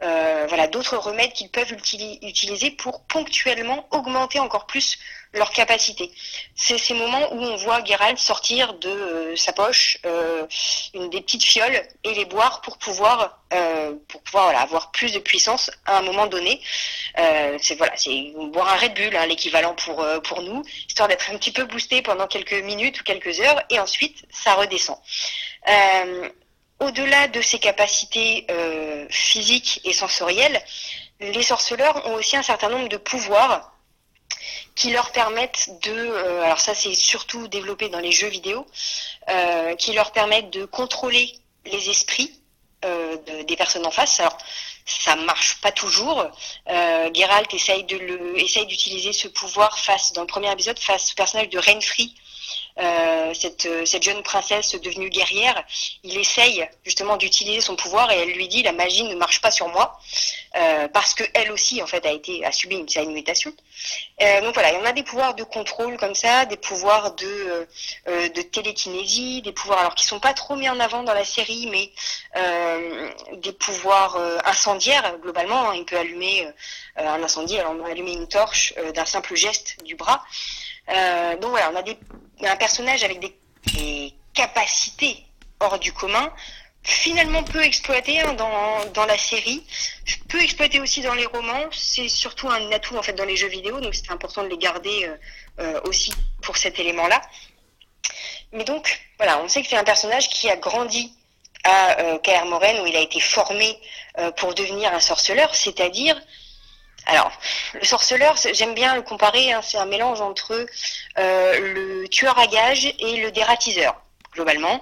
voilà, d'autres remèdes qu'ils peuvent utiliser pour ponctuellement augmenter encore plus leur capacité. C'est ces moments où on voit Geralt sortir de euh, sa poche euh, une des petites fioles et les boire pour pouvoir pour pouvoir avoir plus de puissance à un moment donné. c'est voilà, c'est boire un Red Bull, hein, l'équivalent pour pour nous, histoire d'être un petit peu boosté pendant quelques minutes ou quelques heures et ensuite ça redescend au-delà de ces capacités euh, physiques et sensorielles, les sorceleurs ont aussi un certain nombre de pouvoirs qui leur permettent de, euh, alors ça c'est surtout développé dans les jeux vidéo, euh, qui leur permettent de contrôler les esprits des personnes en face. Alors ça marche pas toujours. Geralt essaye d'utiliser ce pouvoir face dans le premier épisode face au personnage de Renfri euh, cette, cette, jeune princesse devenue guerrière, il essaye justement d'utiliser son pouvoir et elle lui dit la magie ne marche pas sur moi euh, parce que elle aussi en fait a été a subi une certaine mutation. Euh, donc voilà, il y en a des pouvoirs de contrôle comme ça, des pouvoirs de euh, télékinésie, des pouvoirs alors qui sont pas trop mis en avant dans la série, mais euh, des pouvoirs incendiaires globalement. Hein. il peut allumer un incendie, alors allumer une torche d'un simple geste du bras. Euh, donc voilà, on a un personnage avec des, capacités hors du commun, finalement peu exploité hein, dans, dans la série, peu exploité aussi dans les romans. C'est surtout un atout en fait dans les jeux vidéo, donc c'est important de les garder euh, euh, aussi pour cet élément-là. Mais donc voilà, on sait que c'est un personnage qui a grandi à euh, où il a été formé pour devenir un sorceleur, c'est-à-dire alors, le sorceleur, j'aime bien le comparer, hein, c'est un mélange entre euh, le tueur à gages et le dératiseur, globalement,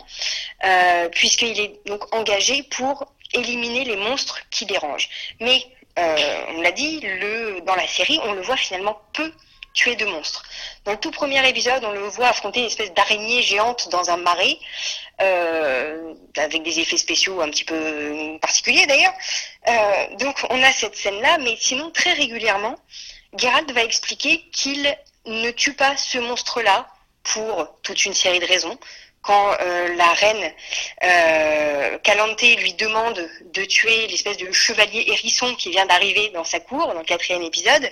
euh, puisqu'il est donc engagé pour éliminer les monstres qui dérangent. Mais, euh, on l'a dit, le, dans la série, on le voit finalement peu tuer de monstres. Dans le tout premier épisode, on le voit affronter une espèce d'araignée géante dans un marais, avec des effets spéciaux un petit peu particuliers d'ailleurs. Euh, donc on a cette scène-là, mais sinon très régulièrement, Geralt va expliquer qu'il ne tue pas ce monstre-là pour toute une série de raisons quand euh, la reine euh, Calante lui demande de tuer l'espèce de chevalier hérisson qui vient d'arriver dans sa cour dans le quatrième épisode,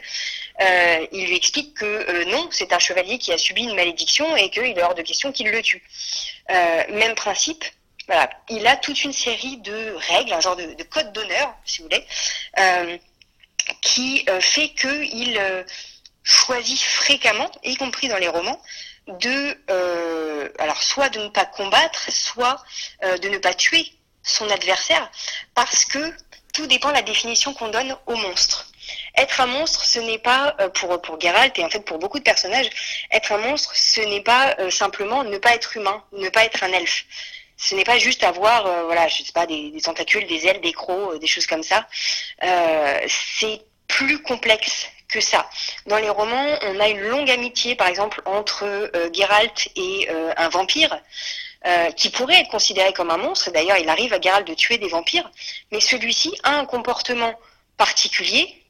euh, il lui explique que non, c'est un chevalier qui a subi une malédiction et qu'il est hors de question qu'il le tue. Même principe, il a toute une série de règles, un genre de, de code d'honneur, si vous voulez, qui fait qu'il choisit fréquemment, y compris dans les romans, de euh, alors soit de ne pas combattre, soit euh, de ne pas tuer son adversaire, parce que tout dépend de la définition qu'on donne au monstre. Être un monstre, ce n'est pas euh, pour pour Geralt et en fait pour beaucoup de personnages, être un monstre, ce n'est pas simplement ne pas être humain, ne pas être un elfe. Ce n'est pas juste avoir, voilà, je sais pas, des, tentacules, des ailes, des crocs, des choses comme ça. c'est plus complexe que ça. Dans les romans, on a une longue amitié, par exemple, entre euh, Geralt et euh, un vampire. Euh, qui pourrait être considéré comme un monstre. D'ailleurs, il arrive à Geralt de tuer des vampires, mais celui-ci a un comportement particulier.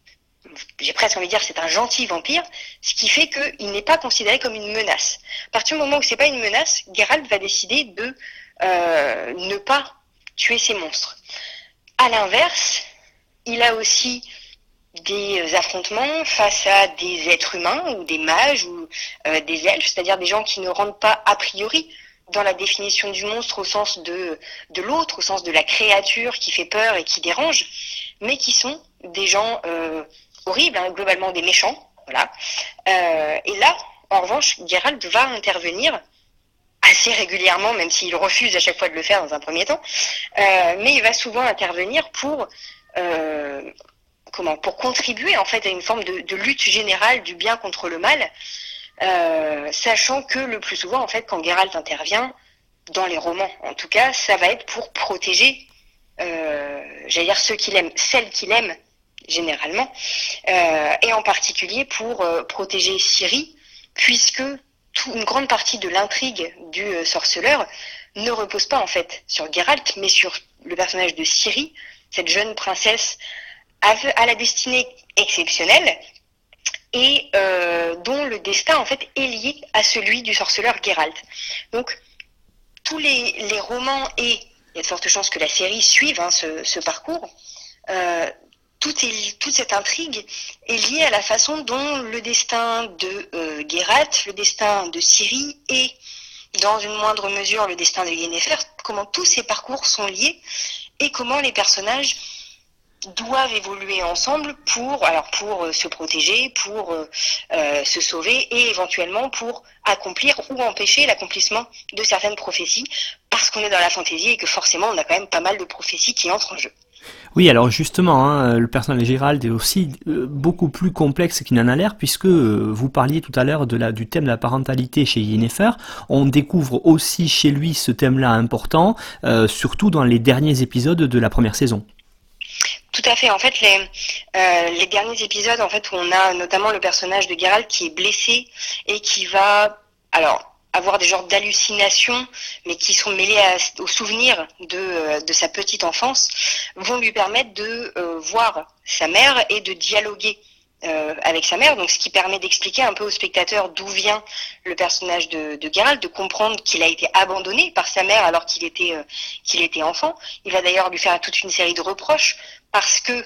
J'ai presque envie de dire c'est un gentil vampire, ce qui fait qu'il n'est pas considéré comme une menace. À partir du moment où c'est pas une menace, Geralt va décider de ne pas tuer ces monstres. À l'inverse, il a aussi des affrontements face à des êtres humains ou des mages ou euh, des elfes, c'est-à-dire des gens qui ne rentrent pas a priori dans la définition du monstre au sens de, l'autre, au sens de la créature qui fait peur et qui dérange, mais qui sont des gens euh, horribles, hein, globalement des méchants. Euh, et là, en revanche, Geralt va intervenir assez régulièrement, même s'il refuse à chaque fois de le faire dans un premier temps, mais il va souvent intervenir pour comment pour contribuer en fait à une forme de, lutte générale du bien contre le mal, euh, sachant que le plus souvent en fait quand Geralt intervient dans les romans, en tout cas, ça va être pour protéger, euh, j'allais dire ceux qu'il aime, celles qu'il aime. généralement, et en particulier pour protéger Ciri, puisque une grande partie de l'intrigue du sorceleur ne repose pas en fait sur Geralt, mais sur le personnage de Ciri, cette jeune princesse à la destinée exceptionnelle et euh, dont le destin en fait est lié à celui du sorceleur Geralt. Donc tous les, romans et il y a de fortes chances que la série suive hein, ce, parcours. Euh, toute cette intrigue est liée à la façon dont le destin de euh, le destin de Ciri et dans une moindre mesure le destin de Yennefer, comment tous ces parcours sont liés et comment les personnages doivent évoluer ensemble pour euh, se protéger, pour euh, euh, se sauver et éventuellement pour accomplir ou empêcher l'accomplissement de certaines prophéties parce qu'on est dans la fantaisie et que forcément on a quand même pas mal de prophéties qui entrent en jeu. Oui, alors justement, hein, le personnage de Gérald est aussi beaucoup plus complexe qu'il n'en a l'air, puisque vous parliez tout à l'heure du thème de la parentalité chez Yennefer. On découvre aussi chez lui ce thème-là important, surtout dans les derniers épisodes de la première saison. Tout à fait. En fait, les, euh, derniers épisodes, en fait, on a notamment le personnage de Geralt qui est blessé et qui va, alors, avoir des genres d'hallucinations, mais qui sont mêlées aux souvenirs de, euh, de, sa petite enfance, vont lui permettre de euh, voir sa mère et de dialoguer euh, avec sa mère, donc ce qui permet d'expliquer un peu au spectateur d'où vient le personnage de, de Geralt, de comprendre qu'il a été abandonné par sa mère alors qu'il était euh, qu'il était enfant. Il va d'ailleurs lui faire toute une série de reproches parce que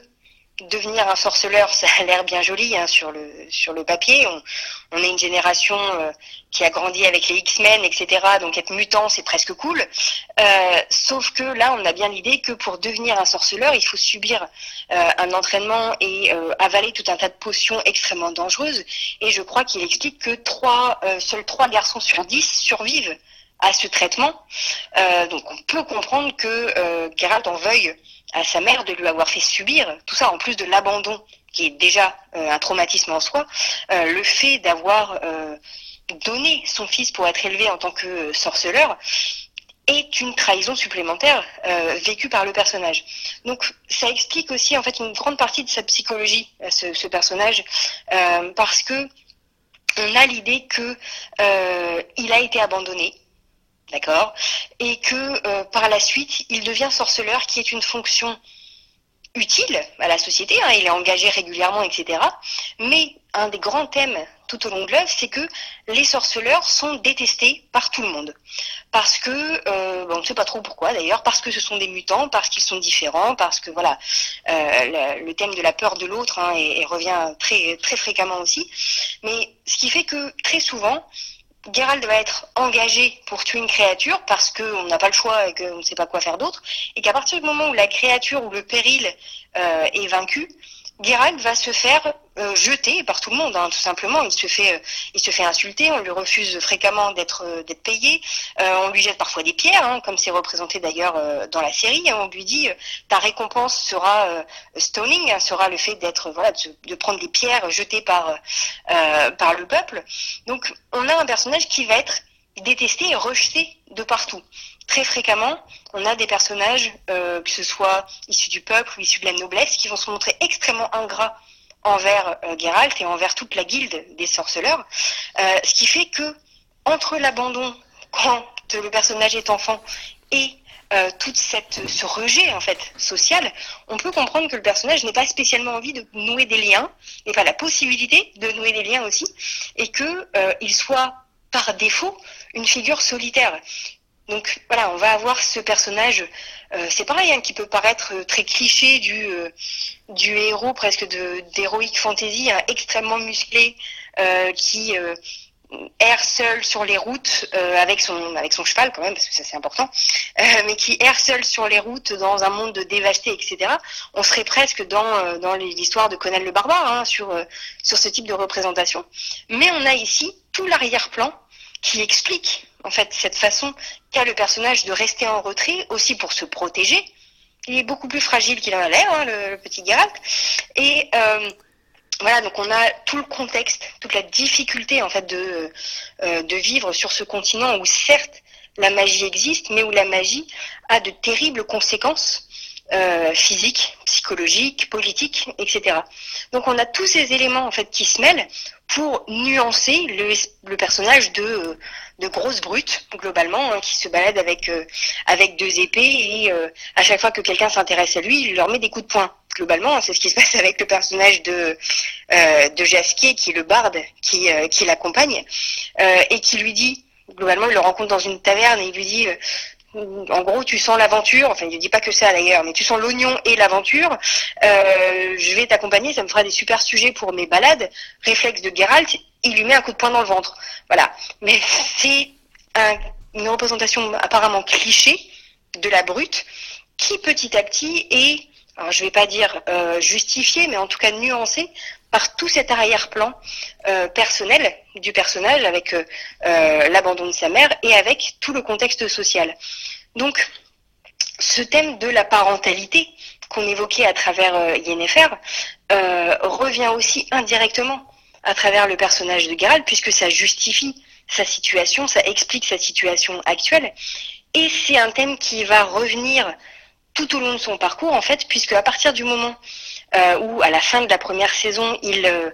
devenir un sorceleur, ça a l'air bien joli hein, sur le sur le papier. On, on est une génération euh, qui a grandi avec les X-Men, etc. Donc être mutant, c'est presque cool. Euh, sauf que là, on a bien l'idée que pour devenir un sorceleur, il faut subir euh, un entraînement et avaler tout un tas de potions extrêmement dangereuses. Et je crois qu'il explique que trois, seuls trois garçons sur dix survivent à ce traitement. donc on peut comprendre que Geralt en veuille à sa mère de lui avoir fait subir tout ça, en plus de l'abandon, qui est déjà euh, un traumatisme en soi, euh, le fait d'avoir euh, donné son fils pour être élevé en tant que sorceleur est une trahison supplémentaire vécue par le personnage. Donc ça explique aussi en fait une grande partie de sa psychologie, ce, ce personnage, parce que on a l'idée que il a été abandonné, D'accord? Et que euh, par la suite, il devient sorceleur, qui est une fonction utile à la société, hein, il est engagé régulièrement, etc. Mais un des grands thèmes tout au long de l'œuvre, c'est que les sorceleurs sont détestés par tout le monde. Parce que, euh, on ne sait pas trop pourquoi d'ailleurs, parce que ce sont des mutants, parce qu'ils sont différents, parce que voilà, euh, le, thème de la peur de l'autre hein, revient très, très fréquemment aussi. Mais ce qui fait que très souvent, Geralt va être engagé pour tuer une créature parce qu'on n'a pas le choix et qu'on ne sait pas quoi faire d'autre, et qu'à partir du moment où la créature ou le péril euh, est vaincu, Geralt va se faire euh, jeter par tout le monde, hein, tout simplement. Il se fait, euh, il se fait insulter. On lui refuse fréquemment d'être euh, d'être payé. on lui jette parfois des pierres, hein, comme c'est représenté d'ailleurs dans la série. on lui dit ta récompense sera stoning, hein, sera le fait d'être voilà de, de, prendre des pierres jetées par par le peuple. Donc on a un personnage qui va être détesté et rejeté de partout très fréquemment, on a des personnages, euh, que ce soit issus du peuple ou issus de la noblesse, qui vont se montrer extrêmement ingrats envers euh, Geralt et envers toute la guilde des sorceleurs, euh, ce qui fait que entre l'abandon quand le personnage est enfant et tout cette, ce rejet en fait social, on peut comprendre que le personnage n'ait pas spécialement envie de nouer des liens, n'est pas la possibilité de nouer des liens aussi, et que il soit par défaut une figure solitaire. Donc voilà, on va avoir ce personnage, euh, c'est pareil, hein, qui peut paraître euh, très cliché du, euh, héros presque d'héroïque fantasy, hein, extrêmement musclé, qui erre seul sur les routes avec son cheval quand même parce que ça c'est important, mais qui erre seul sur les routes dans un monde dévasté, etc. On serait presque dans l'histoire de Conan le barbare hein, sur ce type de représentation. Mais on a ici tout l'arrière-plan qui explique en fait cette façon qu'a le personnage de rester en retrait aussi pour se protéger. Il est beaucoup plus fragile qu'il en a l'air, hein, le, petit Geralt. Et euh, voilà, donc on a tout le contexte, toute la difficulté en fait de, euh, de vivre sur ce continent où certes la magie existe, mais où la magie a de terribles conséquences euh, physiques, psychologiques psychologique, politique, etc. Donc on a tous ces éléments en fait qui se mêlent pour nuancer le personnage de, de grosse brute globalement hein, qui se balade avec avec deux épées et à chaque fois que quelqu'un s'intéresse à lui, il leur met des coups de poing. Globalement, c'est ce qui se passe avec le personnage de de Jasquier qui le barde qui qui l'accompagne et qui lui dit globalement il le rencontre dans une taverne et il lui dit en gros, tu sens l'aventure. Enfin, il ne dit pas que ça d'ailleurs, mais tu sens l'oignon et l'aventure. Euh, je vais t'accompagner, ça me fera des super sujets pour mes balades. Réflexe de Geralt, il lui met un coup de poing dans le ventre. Voilà. Mais c'est une représentation apparemment cliché de la brute qui petit à petit est, je vais pas dire euh, justifiée, mais en tout cas nuancée par tout cet arrière-plan euh, personnel du personnage avec euh, l'abandon de sa mère et avec tout le contexte social. Donc, ce thème de la parentalité qu'on évoquait à travers Yennefer revient aussi indirectement à travers le personnage de Geralt puisque ça justifie sa situation, ça explique sa situation actuelle et c'est un thème qui va revenir tout au long de son parcours en fait puisque à partir du moment euh, où à la fin de la première saison, il euh,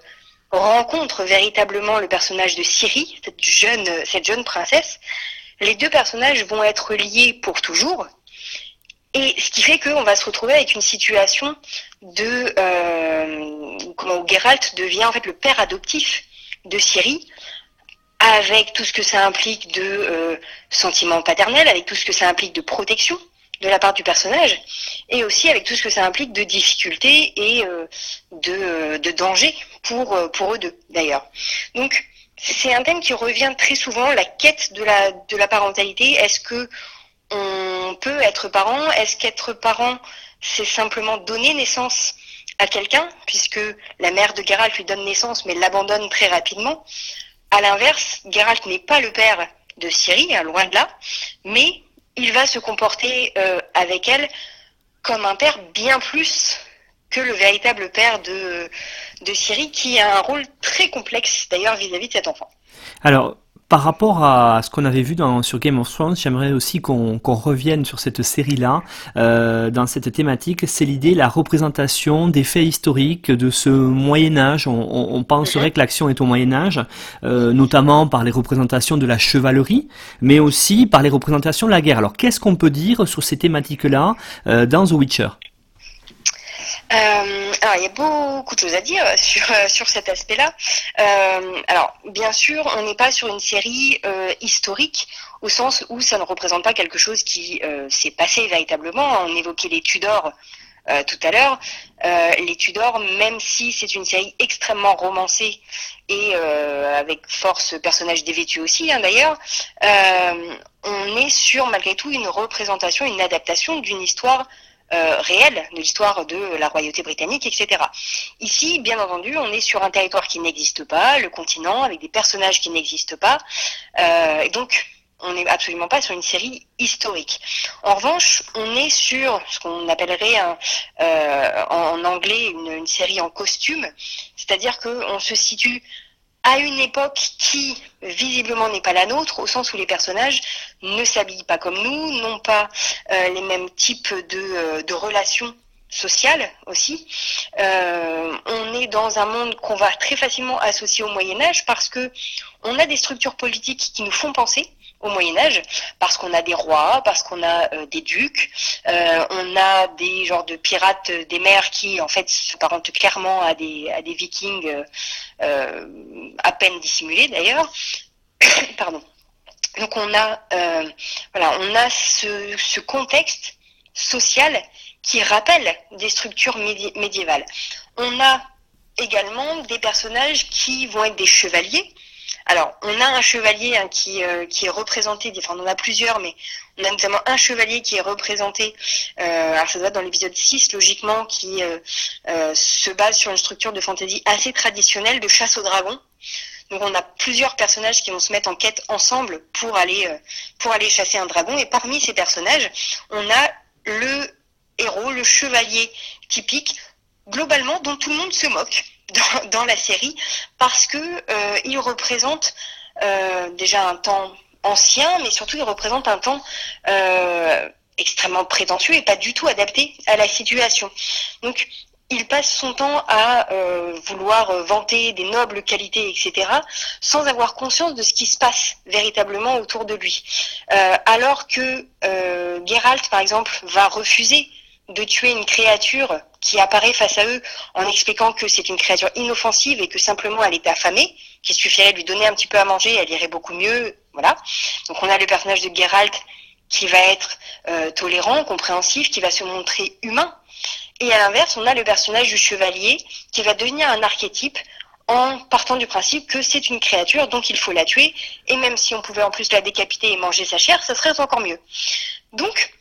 rencontre véritablement le personnage de Siri, cette jeune, cette jeune princesse. Les deux personnages vont être liés pour toujours. Et ce qui fait qu'on va se retrouver avec une situation de euh, Geralt devient en fait le père adoptif de Siri, avec tout ce que ça implique de euh, sentiment paternel, avec tout ce que ça implique de protection, de la part du personnage, et aussi avec tout ce que ça implique de difficultés et euh, de, de, danger pour, euh, pour eux deux, d'ailleurs. Donc, c'est un thème qui revient très souvent, la quête de la, de la parentalité. Est-ce que on peut être parent? Est-ce qu'être parent, c'est simplement donner naissance à quelqu'un, puisque la mère de Geralt lui donne naissance, mais l'abandonne très rapidement À l'inverse, Geralt n'est pas le père de Ciri, hein, loin de là, mais il va se comporter euh, avec elle comme un père bien plus que le véritable père de, de Siri, qui a un rôle très complexe d'ailleurs vis-à-vis de cet enfant. Alors, par rapport à ce qu'on avait vu dans, sur Game of Thrones, j'aimerais aussi qu'on revienne sur cette série-là, euh, dans cette thématique. C'est l'idée, la représentation des faits historiques de ce Moyen Âge. On, on, penserait mhm. que l'action est au Moyen Âge, euh, notamment par les représentations de la chevalerie, mais aussi par les représentations de la guerre. Alors, qu'est-ce qu'on peut dire sur ces thématiques-là euh, dans The Witcher? Euh, alors, il y a beaucoup de choses à dire sur, euh, sur cet aspect-là. Euh, alors, bien sûr, on n'est pas sur une série historique au sens où ça ne représente pas quelque chose qui s'est passé véritablement. On évoquait les Tudors tout à l'heure. les Tudors, même si c'est une série extrêmement romancée et avec force personnage dévêtu aussi, hein, d'ailleurs, on est sur malgré tout une représentation, une adaptation d'une histoire euh, réelle de l'histoire de la royauté britannique, etc. Ici, bien entendu, on est sur un territoire qui n'existe pas, le continent, avec des personnages qui n'existent pas. Euh, et donc, on n'est absolument pas sur une série historique. En revanche, on est sur ce qu'on appellerait euh, en anglais une, une, série en costume, c'est-à-dire qu'on se situe à une époque qui visiblement n'est pas la nôtre, au sens où les personnages ne s'habillent pas comme nous, n'ont pas euh, les mêmes types de, euh, relations sociales aussi. Euh, on est dans un monde qu'on va très facilement associer au Moyen Âge parce que on a des structures politiques qui nous font penser au Moyen Âge, parce qu'on a des rois, parce qu'on a euh, des ducs, euh, on a des genres de pirates des mers qui en fait s'apparentent clairement à des, à des vikings euh, à peine dissimulés d'ailleurs. Pardon. Donc on a ce, contexte social qui rappelle des structures médiévales. On a également des personnages qui vont être des chevaliers, alors, on a un chevalier hein, qui, euh, qui est représenté, enfin on en a plusieurs, mais on a notamment un chevalier qui est représenté, euh, alors ça doit être dans l'épisode 6 logiquement, qui euh, euh, se base sur une structure de fantasy assez traditionnelle de chasse au dragon. Donc on a plusieurs personnages qui vont se mettre en quête ensemble pour aller, pour aller chasser un dragon. Et parmi ces personnages, on a le héros, le chevalier typique, globalement dont tout le monde se moque dans, la série parce que euh, il représente euh, déjà un temps ancien, mais surtout il représente un temps euh, extrêmement prétentieux et pas du tout adapté à la situation. Donc il passe son temps à euh, vouloir euh, vanter des nobles qualités, etc., sans avoir conscience de ce qui se passe véritablement autour de lui. Euh, alors que Geralt, par exemple, va refuser de tuer une créature qui apparaît face à eux en expliquant que c'est une créature inoffensive et que simplement elle est affamée, qu'il suffirait de lui donner un petit peu à manger, elle irait beaucoup mieux, voilà. Donc on a le personnage de Geralt qui va être tolérant, compréhensif, qui va se montrer humain et à l'inverse, on a le personnage du chevalier qui va devenir un archétype en partant du principe que c'est une créature, donc il faut la tuer. Et même si on pouvait en plus la décapiter et manger sa chair, ça serait encore mieux. Donc,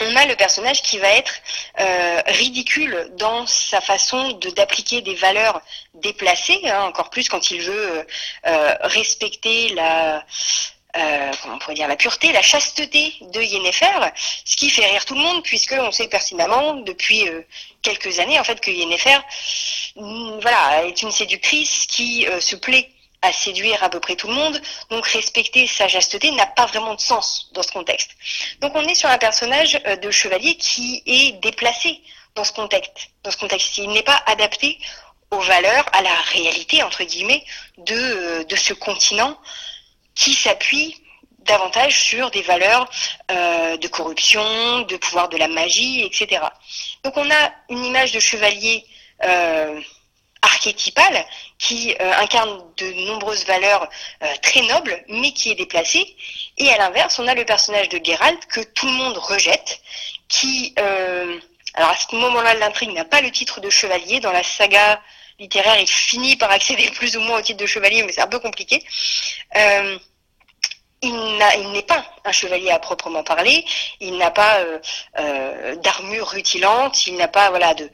on a le personnage qui va être euh, ridicule dans sa façon d'appliquer des valeurs déplacées, hein, encore plus quand il veut euh, respecter la euh, comment on pourrait dire, la pureté, la chasteté de Yennefer, ce qui fait rire tout le monde, puisque on sait pertinemment depuis euh, quelques années en fait que Yennefer, mm, voilà, est une séductrice qui euh, se plaît à séduire à peu près tout le monde, donc respecter sa chasteté n'a pas vraiment de sens dans ce contexte. Donc on est sur un personnage de chevalier qui est déplacé dans ce contexte, dans ce contexte, il n'est pas adapté aux valeurs, à la réalité entre guillemets de de ce continent qui s'appuie davantage sur des valeurs euh, de corruption, de pouvoir de la magie, etc. Donc on a une image de chevalier euh, archétypale qui euh, incarne de nombreuses valeurs euh, très nobles, mais qui est déplacée. Et à l'inverse, on a le personnage de Geralt que tout le monde rejette, qui, euh, alors à ce moment-là de l'intrigue, n'a pas le titre de chevalier. Dans la saga littéraire, il finit par accéder plus ou moins au titre de chevalier, mais c'est un peu compliqué. Euh, il n'est pas un chevalier à proprement parler, il n'a pas euh, euh, d'armure rutilante, il n'a pas voilà de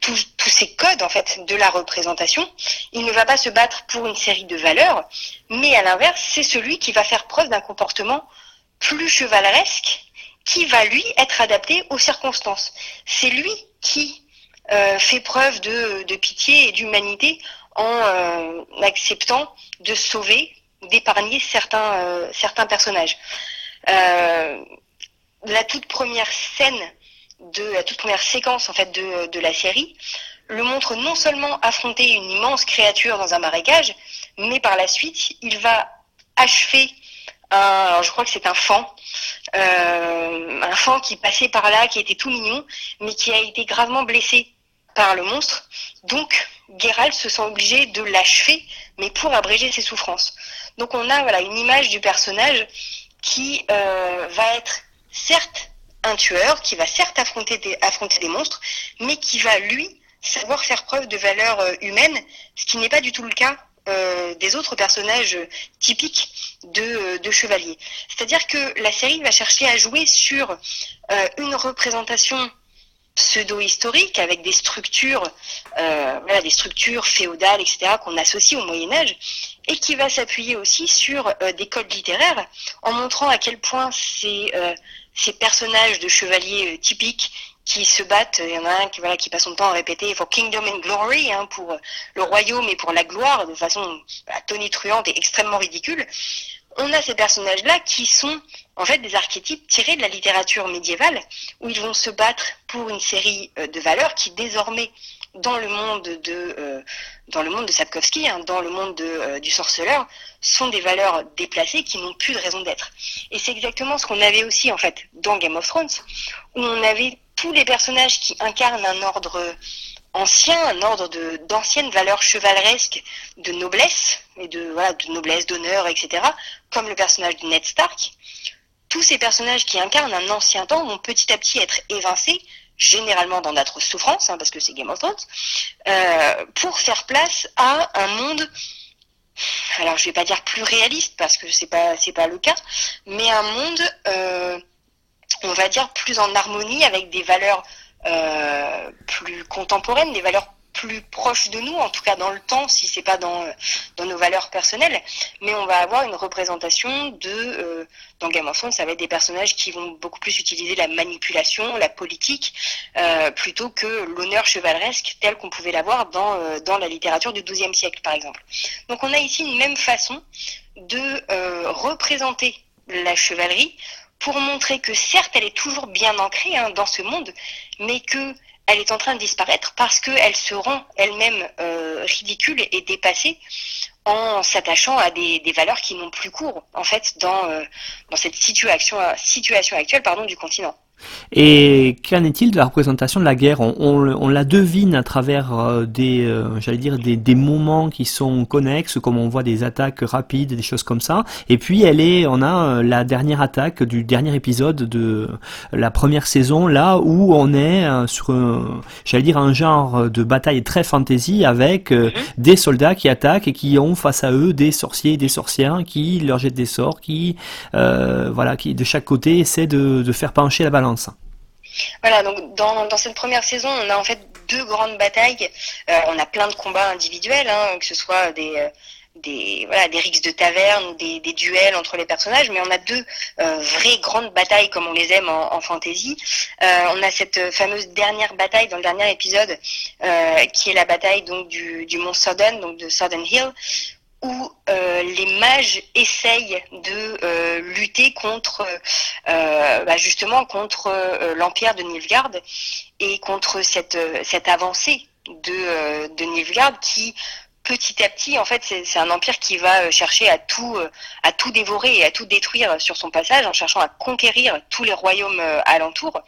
tous, ces codes en fait de la représentation. Il ne va pas se battre pour une série de valeurs, mais à l'inverse, c'est celui qui va faire preuve d'un comportement plus chevaleresque, qui va lui être adapté aux circonstances. C'est lui qui fait preuve de pitié et d'humanité en acceptant de sauver d'épargner certains, euh, personnages. Euh, la toute première scène la toute première séquence en fait de, la série le montre non seulement affronter une immense créature dans un marécage, mais par la suite, il va achever un, je crois que c'est un fan, euh, un fan qui passait par là, qui était tout mignon, mais qui a été gravement blessé par le monstre. Donc, Geralt se sent obligé de l'achever, mais pour abréger ses souffrances. Donc on a voilà une image du personnage qui euh, va être certes un tueur, qui va certes affronter des, affronter des monstres, mais qui va lui savoir faire preuve de valeur euh, humaine, ce qui n'est pas du tout le cas euh, des autres personnages typiques de, de chevalier. C'est-à-dire que la série va chercher à jouer sur une représentation pseudo-historique avec des structures, voilà, des structures féodales, etc., qu'on associe au Moyen Âge, et qui va s'appuyer aussi sur euh, des codes littéraires, en montrant à quel point ces, euh, personnages de chevaliers typiques qui se battent, il y en a un qui, passe son temps à répéter for kingdom and glory, hein, pour le royaume et pour la gloire, de façon tonitruante et extrêmement ridicule, on a ces personnages-là qui sont en fait des archétypes tirés de la littérature médiévale, où ils vont se battre pour une série euh, de valeurs qui désormais dans le monde de euh, dans le monde de Sapkowski, hein, dans le monde de, euh, du sorceleur, sont des valeurs déplacées qui n'ont plus de raison d'être. Et c'est exactement ce qu'on avait aussi en fait dans Game of Thrones, où on avait tous les personnages qui incarnent un ordre ancien, un ordre de d'anciennes valeurs chevaleresques de noblesse et de voilà de noblesse, d'honneur, etc. Comme le personnage de Ned Stark. Tous ces personnages qui incarnent un ancien temps vont petit à petit être évincés, généralement dans notre souffrance, hein, parce que c'est Game of Thrones, euh, pour faire place à un monde. Alors je vais pas dire plus réaliste parce que c'est pas c'est pas le cas, mais un monde, euh, on va dire plus en harmonie avec des valeurs euh, plus contemporaines, des valeurs plus proches de nous, en tout cas dans le temps, si c'est pas dans, dans nos valeurs personnelles, mais on va avoir une représentation de euh, dans Game of Thrones, ça va être des personnages qui vont beaucoup plus utiliser la manipulation, la politique, euh, plutôt que l'honneur chevaleresque tel qu'on pouvait l'avoir dans, euh, dans la littérature du XIIe siècle, par exemple. Donc on a ici une même façon de représenter la chevalerie pour montrer que certes, elle est toujours bien ancrée hein, dans ce monde, mais que elle est en train de disparaître parce qu'elle se rend elle-même euh, ridicule et dépassée en s'attachant à des, valeurs qui n'ont plus cours en fait dans, euh, cette situation, situation actuelle pardon, du continent. Et qu'en est-il de la représentation de la guerre? On, on, la devine à travers euh, des, euh, j'allais dire des, des, moments qui sont connexes, comme on voit des attaques rapides, des choses comme ça. Et puis elle est, on a euh, la dernière attaque du dernier épisode de la première saison, là où on est sur, j'allais dire un genre de bataille très fantasy avec mhm. des soldats qui attaquent et qui ont face à eux des sorciers et des sorcières qui leur jettent des sorts, qui, voilà, qui de chaque côté essaient de, de faire pencher la balance. Voilà, donc dans, cette première saison, on a en fait deux grandes batailles. Euh, on a plein de combats individuels, hein, que ce soit des, euh, des, voilà, des rixes de taverne, des, des duels entre les personnages, mais on a deux euh, vraies grandes batailles comme on les aime en, fantasy. on a cette fameuse dernière bataille dans le dernier épisode, qui est la bataille donc du, du Mont Sodden, donc de Sodden Hill, où euh, les mages essayent de euh, lutter contre euh, bah, justement contre l'empire de Nilfgaard et contre cette cette avancée de de Nilfgaard qui petit à petit, en fait, c'est un empire qui va chercher à tout, à tout dévorer et à tout détruire sur son passage, en cherchant à conquérir tous les royaumes alentours.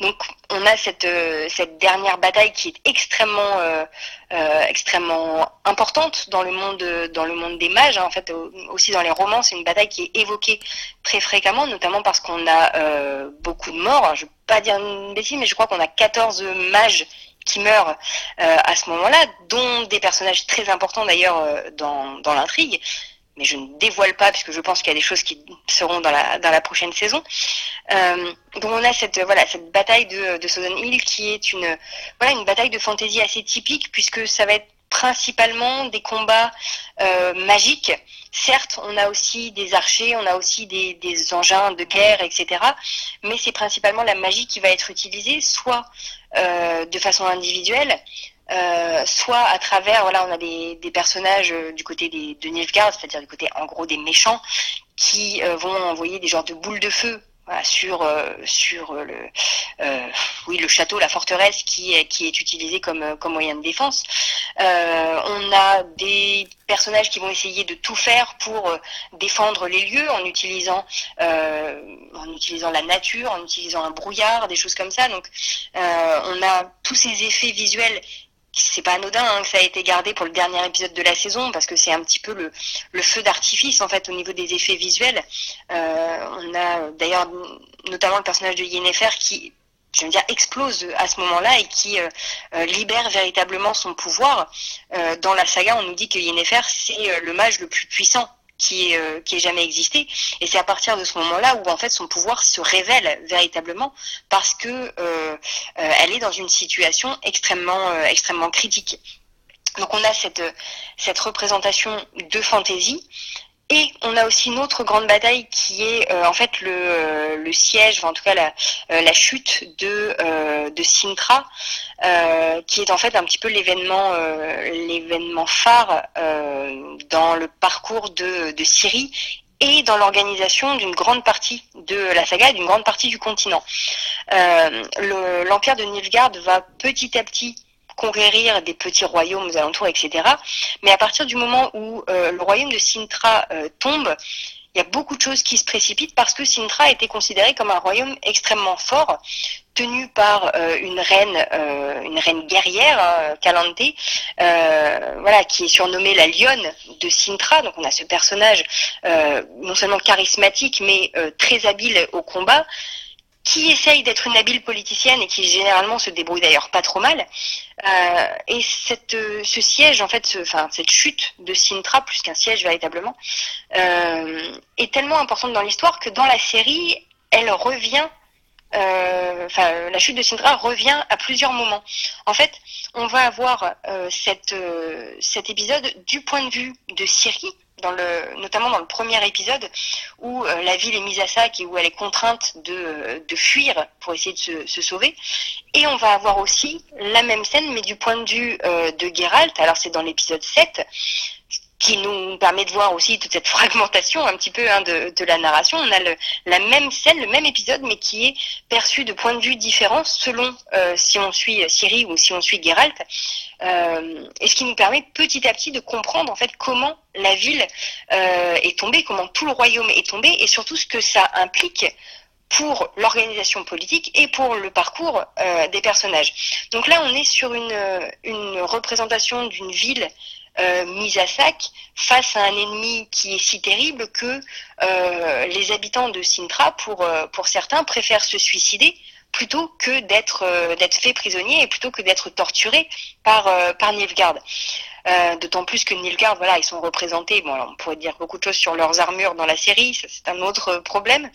Donc on a cette, euh, cette dernière bataille qui est extrêmement euh, euh, extrêmement importante dans le monde des mages. Hein. En fait aussi dans les romans c'est une bataille qui est évoquée très fréquemment, notamment parce qu'on a beaucoup de morts. Je ne vais pas dire une bêtise, mais je crois qu'on a 14 mages qui meurent à ce moment-là, dont des personnages très importants d'ailleurs dans l'intrigue mais je ne dévoile pas puisque je pense qu'il y a des choses qui seront dans la, dans la prochaine saison. Euh, donc on a cette voilà cette bataille de, de Southern Hill qui est une voilà une bataille de fantasy assez typique puisque ça va être principalement des combats euh, magiques. Certes, on a aussi des archers, on a aussi des, des engins de guerre, etc. Mais c'est principalement la magie qui va être utilisée, soit euh, de façon individuelle, euh, soit à travers, voilà, on a des, personnages euh, du côté des, de Nilfgaard, c'est-à-dire du côté en gros des méchants, qui euh, vont envoyer des genres de boules de feu sur sur le oui le château la forteresse qui est qui est utilisé comme comme moyen de défense. On a des personnages qui vont essayer de tout faire pour défendre les lieux en utilisant en utilisant la nature en utilisant un brouillard des choses comme ça. Donc on a tous ces effets visuels c'est pas anodin hein, que ça a été gardé pour le dernier épisode de la saison parce que c'est un petit peu le, feu d'artifice en fait au niveau des effets visuels. Euh, on a d'ailleurs notamment le personnage de Yennefer qui je veux dire, explose à ce moment-là et qui euh, euh, libère véritablement son pouvoir. dans la saga, on nous dit que Yennefer, c'est le mage le plus puissant qui, euh, jamais existé. Et c'est à partir de ce moment-là où en fait son pouvoir se révèle véritablement parce que euh, euh, elle est dans une situation extrêmement extrêmement critique. Donc on a cette cette représentation de fantaisie et on a aussi une autre grande bataille qui est euh, en fait le, euh, siège, en tout cas la, euh, chute de, Sintra, qui est en fait un petit peu l'événement phare dans le parcours de, de Syrie et dans l'organisation d'une grande partie de la saga et d'une grande partie du continent. L'empire de Nilfgaard va petit à petit conquérir des petits royaumes aux alentours, etc. Mais à partir du moment où euh, le royaume de Sintra euh, tombe, il y a beaucoup de choses qui se précipitent parce que Sintra était considéré comme un royaume extrêmement fort, tenu par euh, une reine, une reine guerrière, hein, voilà, qui est surnommée la lionne de Sintra. Donc on a ce personnage non seulement charismatique mais très habile au combat qui essaye d'être une habile politicienne et qui généralement se débrouille d'ailleurs pas trop mal. Euh, et cette, euh, ce siège, en fait, enfin cette chute de Sintra, plus qu'un siège véritablement, euh, est tellement importante dans l'histoire que dans la série, elle revient. Euh, enfin, la chute de Sintra revient à plusieurs moments. En fait, on va avoir cette, cet épisode du point de vue de Syrie, notamment dans le premier épisode, où euh, la ville est mise à sac et où elle est contrainte de, de fuir pour essayer de se, se, sauver. Et on va avoir aussi la même scène, mais du point de vue euh, de Geralt, alors c'est dans l'épisode 7, qui nous permet de voir aussi toute cette fragmentation un petit peu hein, de, de, la narration. On a le, la même scène, le même épisode, mais qui est perçu de points de vue différents selon euh, si on suit Ciri ou si on suit Geralt. Euh, et ce qui nous permet petit à petit de comprendre en fait comment la ville euh, est tombée, comment tout le royaume est tombé, et surtout ce que ça implique pour l'organisation politique et pour le parcours des personnages. Donc là, on est sur une, une représentation d'une ville euh, mise à sac face à un ennemi qui est si terrible que euh, les habitants de Sintra, pour, euh, pour certains, préfèrent se suicider plutôt que d'être euh, d'être fait prisonnier et plutôt que d'être torturé par euh, par Nilfgaard. Euh, D'autant plus que Nilfgaard, voilà, ils sont représentés. Bon, on pourrait dire beaucoup de choses sur leurs armures dans la série, c'est un autre problème.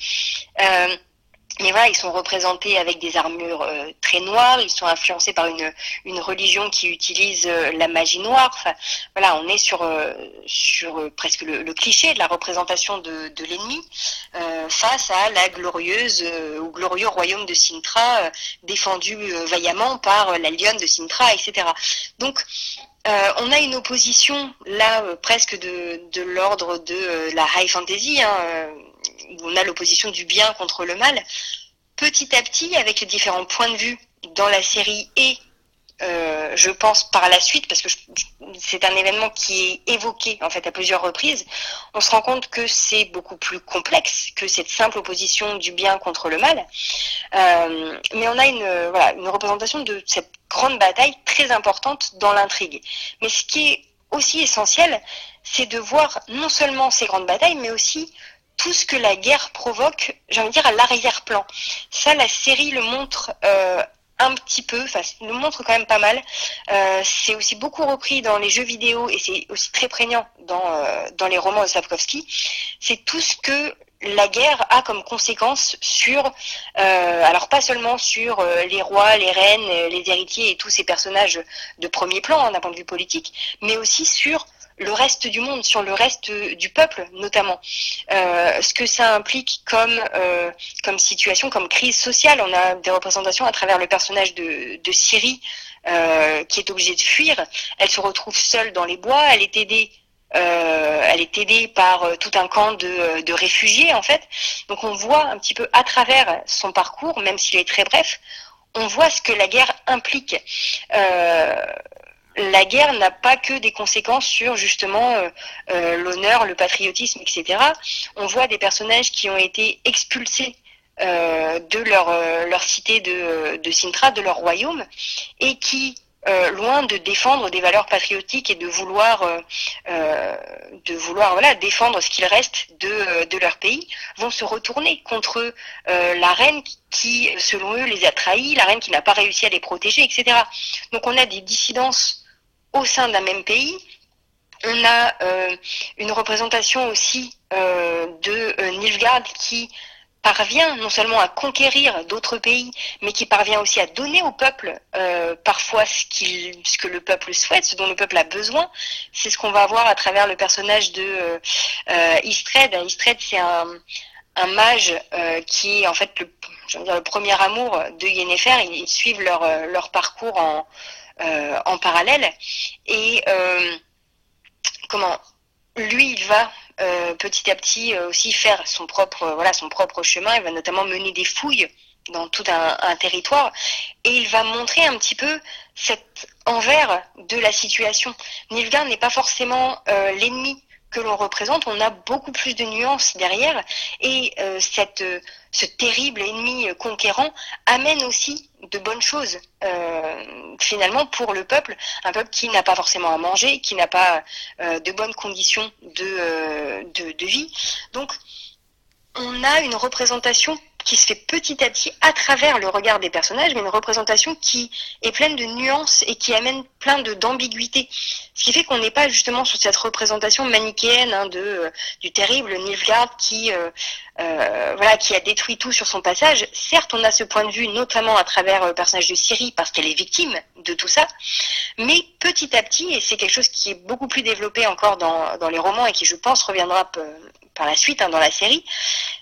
Euh, mais voilà, ils sont représentés avec des armures euh, très noires, ils sont influencés par une, une religion qui utilise euh, la magie noire. Enfin, voilà, on est sur, euh, sur presque le, le, cliché de la représentation de, de l'ennemi face à la glorieuse ou glorieux royaume de Sintra, défendu vaillamment par la lionne de Sintra, etc. Donc, euh, on a une opposition là euh, presque de, de l'ordre de euh, la high fantasy, hein, où on a l'opposition du bien contre le mal. Petit à petit, avec les différents points de vue dans la série et euh, je pense par la suite, parce que c'est un événement qui est évoqué en fait à plusieurs reprises, on se rend compte que c'est beaucoup plus complexe que cette simple opposition du bien contre le mal. Euh, mais on a voilà, une représentation de cette grande bataille très importante dans l'intrigue. Mais ce qui est aussi essentiel, c'est de voir non seulement ces grandes batailles, mais aussi tout ce que la guerre provoque, j'ai envie de dire, à l'arrière-plan. Ça, la série le montre euh, un petit peu, enfin, nous montre quand même pas mal. Euh, c'est aussi beaucoup repris dans les jeux vidéo et c'est aussi très prégnant dans, euh, dans les romans de Sapkowski. C'est tout ce que la guerre a comme conséquence sur, euh, alors pas seulement sur euh, les rois, les reines, les héritiers et tous ces personnages de premier plan hein, d'un point de vue politique, mais aussi sur le reste du monde, sur le reste du peuple notamment. Euh, ce que ça implique comme, euh, comme situation, comme crise sociale. On a des représentations à travers le personnage de, de Syrie euh, qui est obligée de fuir. Elle se retrouve seule dans les bois, elle est aidée. Euh, elle est aidée par euh, tout un camp de, de, réfugiés en fait. Donc on voit un petit peu à travers son parcours, même s'il est très bref, on voit ce que la guerre implique. Euh, la guerre n'a pas que des conséquences sur justement euh, euh, l'honneur, le patriotisme, etc. On voit des personnages qui ont été expulsés euh, de leur, cité de, Sintra, de leur royaume, et qui, loin de défendre des valeurs patriotiques et de vouloir, défendre ce qu'il reste de leur pays, vont se retourner contre la reine qui, selon eux, les a trahis, la reine qui n'a pas réussi à les protéger, etc. Donc on a des dissidences au sein d'un même pays. On a euh, une représentation aussi euh, de euh, Nilfgaard qui parvient non seulement à conquérir d'autres pays, mais qui parvient aussi à donner au peuple parfois ce, ce, que le peuple souhaite, ce dont le peuple a besoin. C'est ce qu'on va voir à travers le personnage de Istred. Istred, c'est un, mage qui est en fait le, premier amour de Yennefer. Ils, ils suivent leur, leur parcours en, en parallèle. Et euh, comment lui, il va euh, petit à petit aussi faire son propre, voilà, son propre chemin. Il va notamment mener des fouilles dans tout un, territoire et il va montrer un petit peu cet envers de la situation. Nilfgaard n'est pas forcément euh, l'ennemi que l'on représente, on a beaucoup plus de nuances derrière et euh, cette, ce terrible ennemi conquérant amène aussi de bonnes choses euh, finalement pour le peuple, un peuple qui n'a pas forcément à manger, qui n'a pas euh, de bonnes conditions de, euh, de, de, vie. Donc on a une représentation qui se fait petit à petit à travers le regard des personnages, mais une représentation qui est pleine de nuances et qui amène plein d'ambiguïté. Ce qui fait qu'on n'est pas justement sur cette représentation manichéenne hein, de euh, du terrible Nilfgaard qui euh, euh, voilà qui a détruit tout sur son passage. Certes, on a ce point de vue notamment à travers le personnage de Syrie parce qu'elle est victime de tout ça, mais petit à petit, et c'est quelque chose qui est beaucoup plus développé encore dans les romans et qui je pense reviendra par la suite hein, dans la série,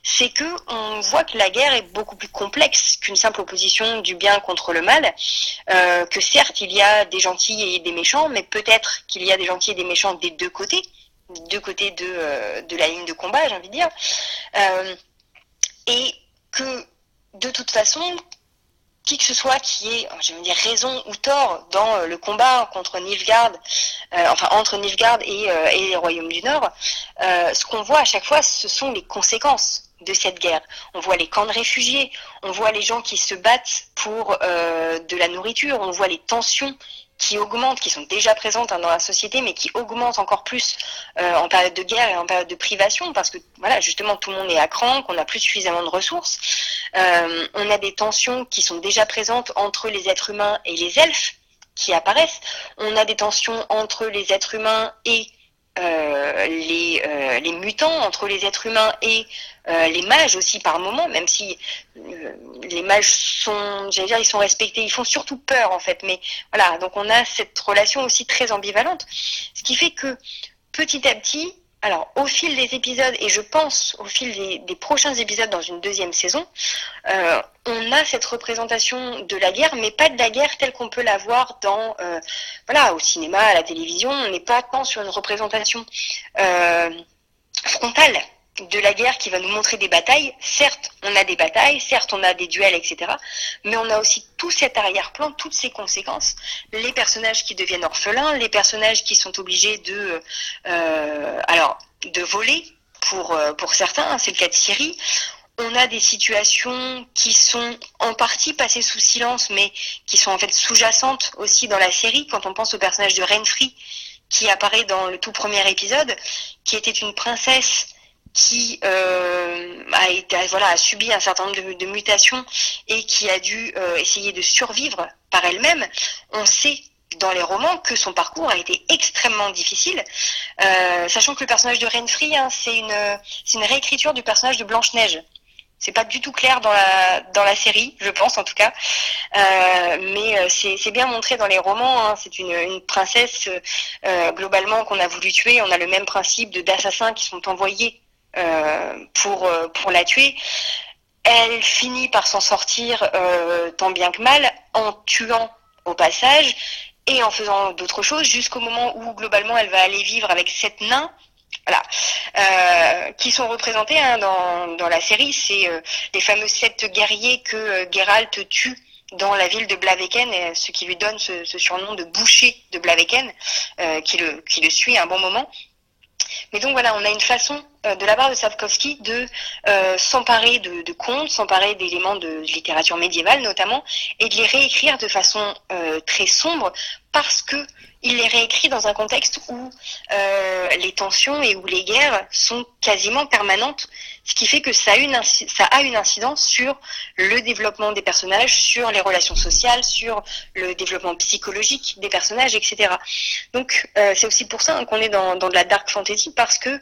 c'est que on voit que la guerre est beaucoup plus complexe qu'une simple opposition du bien contre le mal. Euh, que certes il y a des gentils et des méchants, mais peut-être qu'il y a des gentils et des méchants des deux côtés deux côtés de, de la ligne de combat, j'ai envie de dire. et que de toute façon, qui que ce soit qui ait, je veux dire, raison ou tort dans le combat contre Nilfgaard, enfin entre Nilfgaard et, et les royaumes du Nord, ce qu'on voit à chaque fois, ce sont les conséquences de cette guerre. On voit les camps de réfugiés, on voit les gens qui se battent pour euh, de la nourriture, on voit les tensions qui augmentent, qui sont déjà présentes hein, dans la société, mais qui augmentent encore plus euh, en période de guerre et en période de privation, parce que voilà, justement, tout le monde est à cran, qu'on n'a plus suffisamment de ressources. Euh, on a des tensions qui sont déjà présentes entre les êtres humains et les elfes qui apparaissent. On a des tensions entre les êtres humains et euh, les, euh, les, mutants entre les êtres humains et euh, les mages aussi par moment, même si les mages sont, j'allais dire, ils sont respectés, ils font surtout peur en fait. Mais voilà, donc on a cette relation aussi très ambivalente, ce qui fait que petit à petit, alors, au fil des épisodes, et je pense au fil des, prochains épisodes dans une deuxième saison, euh, on a cette représentation de la guerre, mais pas de la guerre telle qu'on peut la voir dans, euh, voilà, au cinéma, à la télévision. On n'est pas tant sur une représentation euh, frontale de la guerre qui va nous montrer des batailles. Certes, on a des batailles, certes, on a des duels, etc. Mais on a aussi tout cet arrière-plan, toutes ces conséquences. Les personnages qui deviennent orphelins, les personnages qui sont obligés de, euh, alors, de voler pour, euh, pour certains, hein, c'est le cas de Syrie. On a des situations qui sont en partie passées sous silence, mais qui sont en fait sous-jacentes aussi dans la série. Quand on pense au personnage de Renfrey, qui apparaît dans le tout premier épisode, qui était une princesse qui euh, a, été, voilà, a subi un certain nombre de, mutations et qui a dû euh, essayer de survivre par elle-même, on sait dans les romans que son parcours a été extrêmement difficile, euh, sachant que le personnage de Renfrey, hein, c'est une, réécriture du personnage de Blanche-Neige. C'est pas du tout clair dans la, série, je pense en tout cas. Euh, mais c'est bien montré dans les romans. Hein. C'est une, princesse globalement qu'on a voulu tuer. On a le même principe d'assassins qui sont envoyés pour, euh, pour la tuer. Elle finit par s'en sortir euh, tant bien que mal en tuant au passage et en faisant d'autres choses jusqu'au moment où globalement elle va aller vivre avec sept nains voilà, euh, qui sont représentés hein, dans, dans la série. C'est euh, les fameux sept guerriers que euh, Geralt tue dans la ville de Blaveken, ce qui lui donne ce, surnom de boucher de Blaveken, qui, le, qui le suit à un bon moment. Mais donc voilà, on a une façon euh, de la part de Sapkowski de euh, s'emparer de, contes, s'emparer d'éléments de littérature médiévale notamment, et de les réécrire de façon euh, très sombre parce que il les réécrit dans un contexte où les tensions et où les guerres sont quasiment permanentes, ce qui fait que ça a, une, incidence sur le développement des personnages, sur les relations sociales, sur le développement psychologique des personnages, etc. Donc c'est aussi pour ça qu'on est dans, dans de la dark fantasy parce que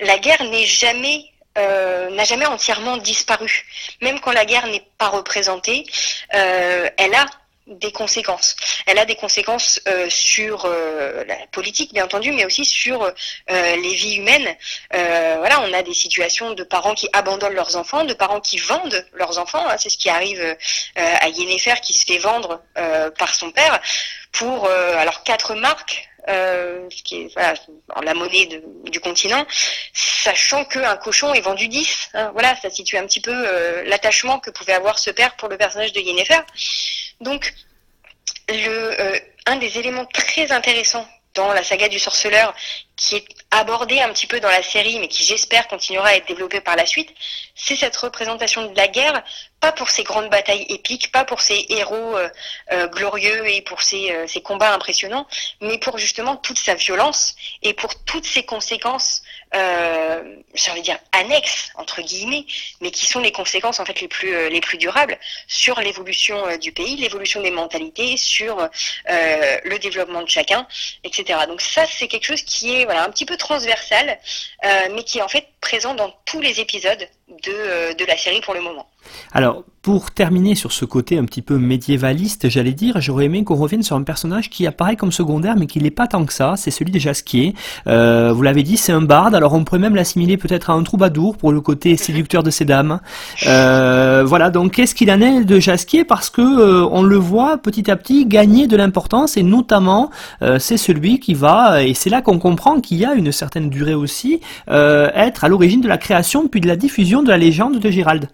la guerre n'est jamais euh, n'a jamais entièrement disparu. Même quand la guerre n'est pas représentée, euh, elle a des conséquences. Elle a des conséquences euh, sur la politique, bien entendu, mais aussi sur les vies humaines. voilà, on a des situations de parents qui abandonnent leurs enfants, de parents qui vendent leurs enfants. Hein. c'est ce qui arrive à Yennefer qui se fait vendre par son père pour alors quatre marques euh, qui est voilà, la monnaie du continent, sachant qu'un cochon est vendu 10. Hein, voilà, ça situe un petit peu euh, l'attachement que pouvait avoir ce père pour le personnage de Yennefer. Donc, euh, un des éléments très intéressants dans la saga du sorceleur, qui est abordé un petit peu dans la série, mais qui j'espère continuera à être développé par la suite, c'est cette représentation de la guerre, pas pour ces grandes batailles épiques, pas pour ces héros euh, euh, glorieux et pour ces, euh, combats impressionnants, mais pour justement toute sa violence et pour toutes ses conséquences, j'ai envie dire annexes entre guillemets, mais qui sont les conséquences en fait les plus les plus durables sur l'évolution du pays, l'évolution des mentalités, sur le développement de chacun, etc. Donc ça c'est quelque chose qui est voilà un petit peu transversal, mais qui est en fait présent dans tous les épisodes de, de la série pour le moment. Alors, pour terminer sur ce côté un petit peu médiévaliste, j'allais dire, j'aurais aimé qu'on revienne sur un personnage qui apparaît comme secondaire, mais qui n'est pas tant que ça. C'est celui de Jasquier. Euh, vous l'avez dit, c'est un barde. Alors, on pourrait même l'assimiler peut-être à un troubadour pour le côté séducteur de ces dames. Euh, voilà. Donc, qu'est-ce qu'il en est de Jasquier? Parce que euh, on le voit petit à petit gagner de l'importance, et notamment, c'est celui qui va, et c'est là qu'on comprend qu'il y a une certaine durée aussi, être à l'origine de la création puis de la diffusion de la légende de Gérald.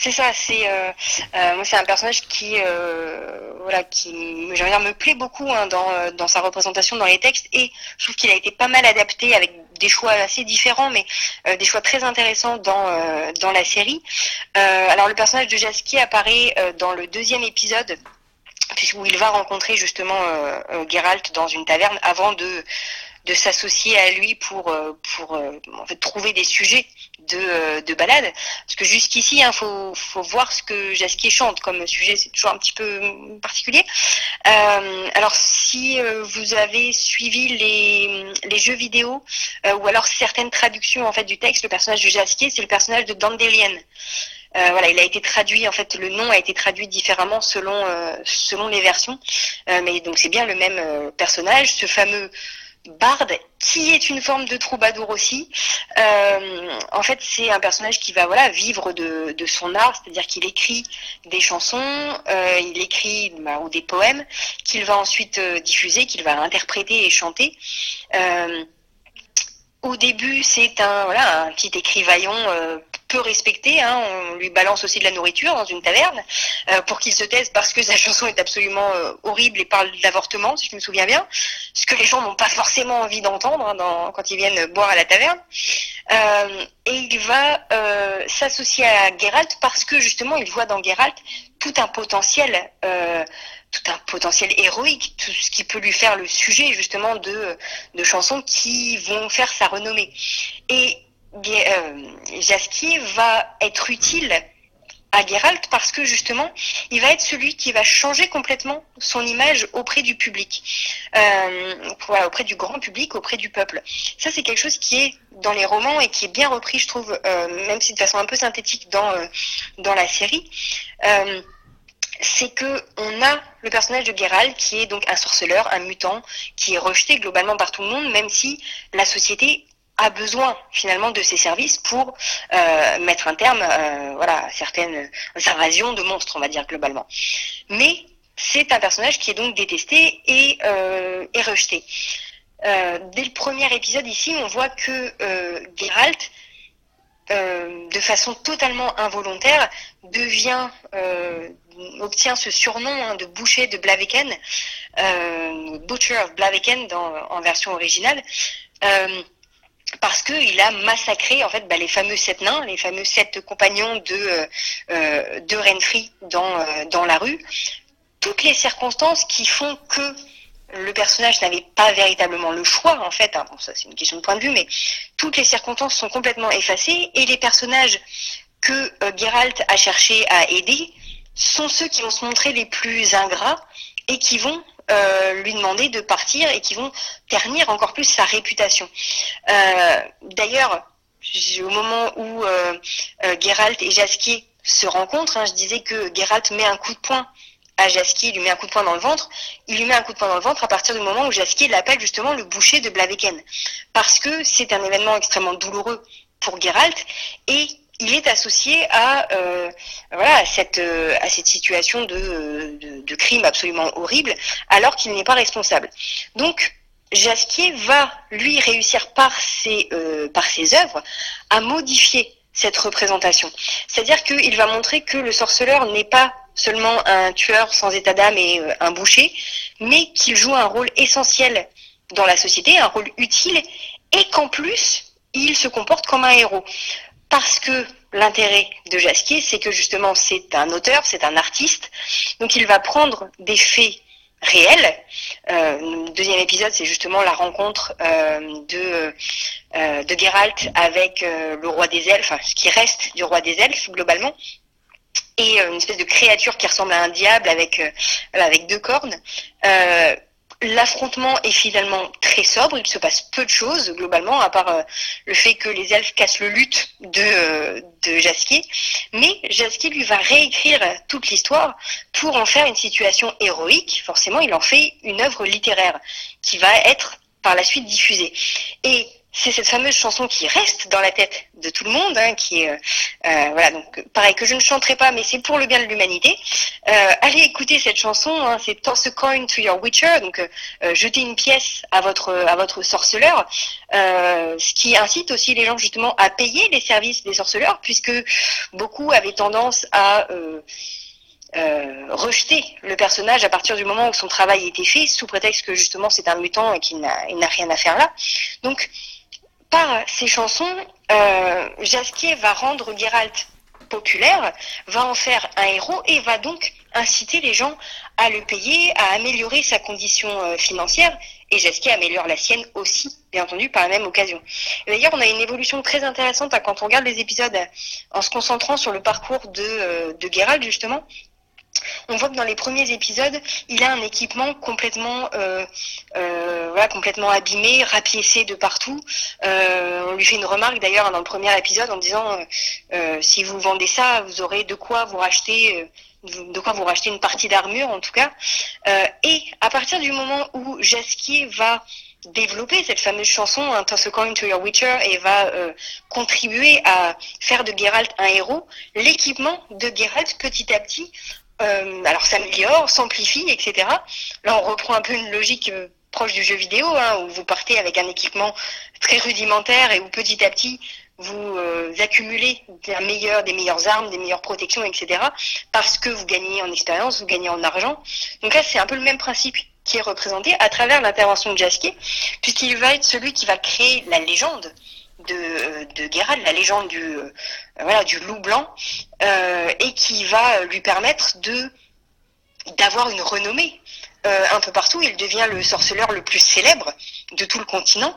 C'est ça, c'est euh, euh, c'est un personnage qui euh, voilà qui me plaît beaucoup hein, dans, dans sa représentation dans les textes et je trouve qu'il a été pas mal adapté avec des choix assez différents mais des choix très intéressants dans dans la série. alors le personnage de Jaski apparaît dans le deuxième épisode où il va rencontrer justement Geralt dans une taverne avant de de s'associer à lui pour pour trouver des sujets de, euh, de balade. Parce que jusqu'ici il hein, faut faut voir ce que Jasquier chante comme sujet c'est toujours un petit peu particulier. Alors si vous avez suivi les, jeux vidéo ou alors certaines traductions en fait du texte le personnage de Jasquier c'est le personnage de Dandelion. Voilà, il a été traduit en fait, le nom a été traduit différemment selon selon les versions, mais donc c'est bien le même personnage, ce fameux Bard, qui est une forme de troubadour aussi. Euh, en fait, c'est un personnage qui va voilà vivre de, son art, c'est-à-dire qu'il écrit des chansons, euh, il écrit bah, ou des poèmes qu'il va ensuite euh, diffuser, qu'il va interpréter et chanter. au début, c'est un voilà un petit écrivaillon peu respecté. Hein. On lui balance aussi de la nourriture dans une taverne euh, pour qu'il se taise parce que sa chanson est absolument euh, horrible et parle d'avortement, si je me souviens bien. Ce que les gens n'ont pas forcément envie d'entendre hein, quand ils viennent boire à la taverne. Euh, et il va s'associer à Geralt parce que justement il voit dans Geralt tout un potentiel tout un potentiel héroïque, tout ce qui peut lui faire le sujet justement de, de chansons qui vont faire sa renommée. Et euh, Jaskier va être utile à Geralt parce que justement, il va être celui qui va changer complètement son image auprès du public, euh, auprès du grand public, auprès du peuple. Ça, c'est quelque chose qui est dans les romans et qui est bien repris, je trouve, euh, même si de façon un peu synthétique dans dans la série. c'est que on a le personnage de Geralt qui est donc un sorceleur, un mutant, qui est rejeté globalement par tout le monde, même si la société a besoin finalement de ces services pour euh, mettre un terme euh, voilà, à certaines invasions de monstres, on va dire globalement. Mais c'est un personnage qui est donc détesté et, euh, rejeté. dès le premier épisode ici, on voit que Geralt, de façon totalement involontaire, devient obtient ce surnom hein, de boucher de Blaviken, Butcher of Blaviken en version originale parce qu'il a massacré en fait bah, les fameux sept nains, les fameux sept compagnons de euh, euh de Renfri dans euh, dans la rue. Toutes les circonstances qui font que le personnage n'avait pas véritablement le choix en fait. Hein, bon, ça c'est une question de point de vue, mais toutes les circonstances sont complètement effacées et les personnages que euh, Geralt a cherché à aider sont ceux qui vont se montrer les plus ingrats et qui vont euh, lui demander de partir et qui vont ternir encore plus sa réputation. Euh, d'ailleurs, au moment où euh, Geralt et Jaskier se rencontrent, hein, je disais que Geralt met un coup de poing à Jaskier, il lui met un coup de poing dans le ventre. Il lui met un coup de poing dans le ventre à partir du moment où Jaskier l'appelle justement le boucher de Blaviken. Parce que c'est un événement extrêmement douloureux pour Geralt et il est associé à euh, euh, cette situation de, de, crime absolument horrible alors qu'il n'est pas responsable. Donc Jasquier va lui réussir par ses euh, par ses œuvres à modifier cette représentation. C'est-à-dire qu'il va montrer que le sorceleur n'est pas seulement un tueur sans état d'âme et un boucher, mais qu'il joue un rôle essentiel dans la société, un rôle utile, et qu'en plus, il se comporte comme un héros parce que l'intérêt de Jasquier, c'est que justement c'est un auteur, c'est un artiste, donc il va prendre des faits réels. Euh, le deuxième épisode, c'est justement la rencontre euh, de, euh, de Geralt avec le roi des elfes, ce qui reste du roi des elfes globalement, et une espèce de créature qui ressemble à un diable avec, avec deux cornes L'affrontement est finalement très sobre, il se passe peu de choses globalement, à part euh, le fait que les elfes cassent le luth de, euh, de Jaskier. Mais Jaskier lui va réécrire toute l'histoire pour en faire une situation héroïque. Forcément, il en fait une œuvre littéraire qui va être par la suite diffusée. C'est cette fameuse chanson qui reste dans la tête de tout le monde, hein, qui est euh, euh, voilà donc pareil que je ne chanterai pas, mais c'est pour le bien de l'humanité. Euh, allez écouter cette chanson, hein, c'est Toss a coin to your witcher, donc jeter une pièce à votre à votre sorceleur, ce qui incite aussi les gens justement à payer les services des sorceleurs, puisque beaucoup avaient tendance à rejeter le personnage à partir du moment où son travail était fait, sous prétexte que justement c'est un mutant et qu'il n'a rien à faire là. Donc par ces chansons, euh, va rendre Geralt populaire, va en faire un héros et va donc inciter les gens à le payer, à améliorer sa condition euh, financière. Et Jaskier améliore la sienne aussi, bien entendu, par la même occasion. D'ailleurs, on a une évolution très intéressante hein, quand on regarde les épisodes en se concentrant sur le parcours de, euh, de justement on voit que dans les premiers épisodes, il a un équipement complètement, euh, euh, abîmé, rapiécé de partout. Euh, on lui fait une remarque d'ailleurs dans le premier épisode en disant si vous vendez ça, vous aurez de quoi vous racheter une partie d'armure en tout cas. et à partir du moment où Jaskier va développer cette fameuse chanson un Toss a coin to your Witcher et va contribuer à faire de Geralt un héros, l'équipement de Geralt petit à petit euh, alors s'améliore, s'amplifie, etc. Là, on reprend un peu une logique euh, proche du jeu vidéo, hein, où vous partez avec un équipement très rudimentaire et où petit à petit vous euh, accumulez des meilleures, des meilleures armes, des meilleures protections, etc. Parce que vous gagnez en expérience, vous gagnez en argent. Donc là, c'est un peu le même principe qui est représenté à travers l'intervention de Jaskier, puisqu'il va être celui qui va créer la légende de, de Geralt, la légende du, euh, loup blanc, euh, et qui va lui permettre de d'avoir une renommée euh, un peu partout. Il devient le sorceleur le plus célèbre de tout le continent.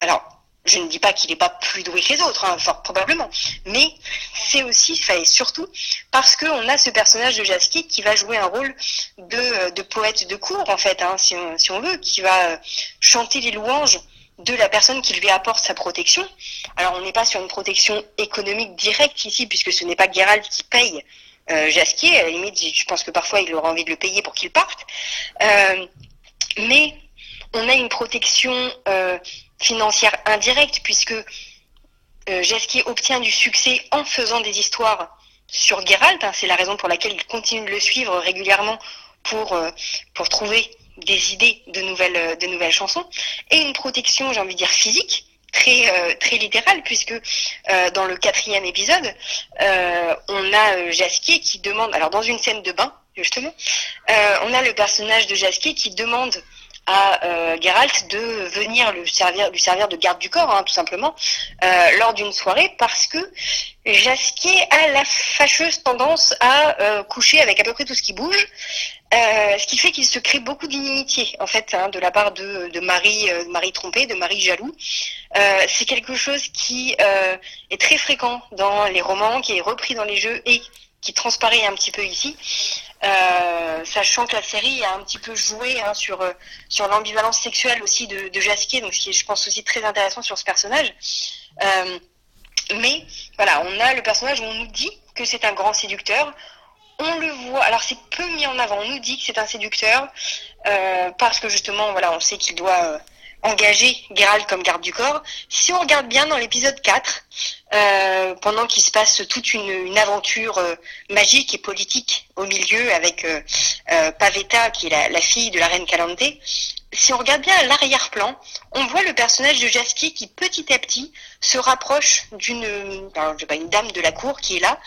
Alors, je ne dis pas qu'il n'est pas plus doué que les autres, hein, probablement, mais c'est aussi, et surtout, parce qu'on a ce personnage de Jaskier qui va jouer un rôle de, de poète de cour, en fait, hein, si, on, si on veut, qui va chanter les louanges de la personne qui lui apporte sa protection. Alors on n'est pas sur une protection économique directe ici, puisque ce n'est pas Geralt qui paye euh, Jasquier. À la limite, je pense que parfois il aura envie de le payer pour qu'il parte. Euh, mais on a une protection euh, financière indirecte, puisque Jasquier obtient du succès en faisant des histoires sur Geralt. Hein. C'est la raison pour laquelle il continue de le suivre régulièrement pour trouver des idées de nouvelles, euh, de nouvelles chansons, et une protection, j'ai envie de dire, physique, très euh, très littérale puisque euh, dans le quatrième épisode on a Jaskier qui demande alors dans une scène de bain justement on a le personnage de Jaskier qui demande à euh, Geralt de venir lui servir, lui servir de garde du corps, hein, tout simplement, euh, lors d'une soirée, parce que Jaskier a la fâcheuse tendance à euh, coucher avec à peu près tout ce qui bouge, euh, ce qui fait qu'il se crée beaucoup d'inimitié, en fait, hein, de la part de, de Marie, euh, Marie trompée, de Marie jaloux. c'est quelque chose qui est très fréquent dans les romans, qui est repris dans les jeux et qui transparaît un petit peu ici. Euh, sachant que la série a un petit peu joué hein, sur, euh, sur l'ambivalence sexuelle aussi de, de donc ce qui est, je pense, aussi très intéressant sur ce personnage. Euh, mais voilà, on a le personnage où on nous dit que c'est un grand séducteur. On le voit, alors c'est peu mis en avant, on nous dit que c'est un séducteur parce que justement, voilà, on sait qu'il doit engager Geralt comme garde du corps. Si on regarde bien dans l'épisode 4, euh, pendant qu'il se passe toute une, une aventure euh, magique et politique au milieu avec euh, euh Pavetta, qui est la, la, fille de la reine Calante, si on regarde bien à l'arrière-plan, on voit le personnage de Jaski qui petit à petit se rapproche d'une une dame de la cour qui est là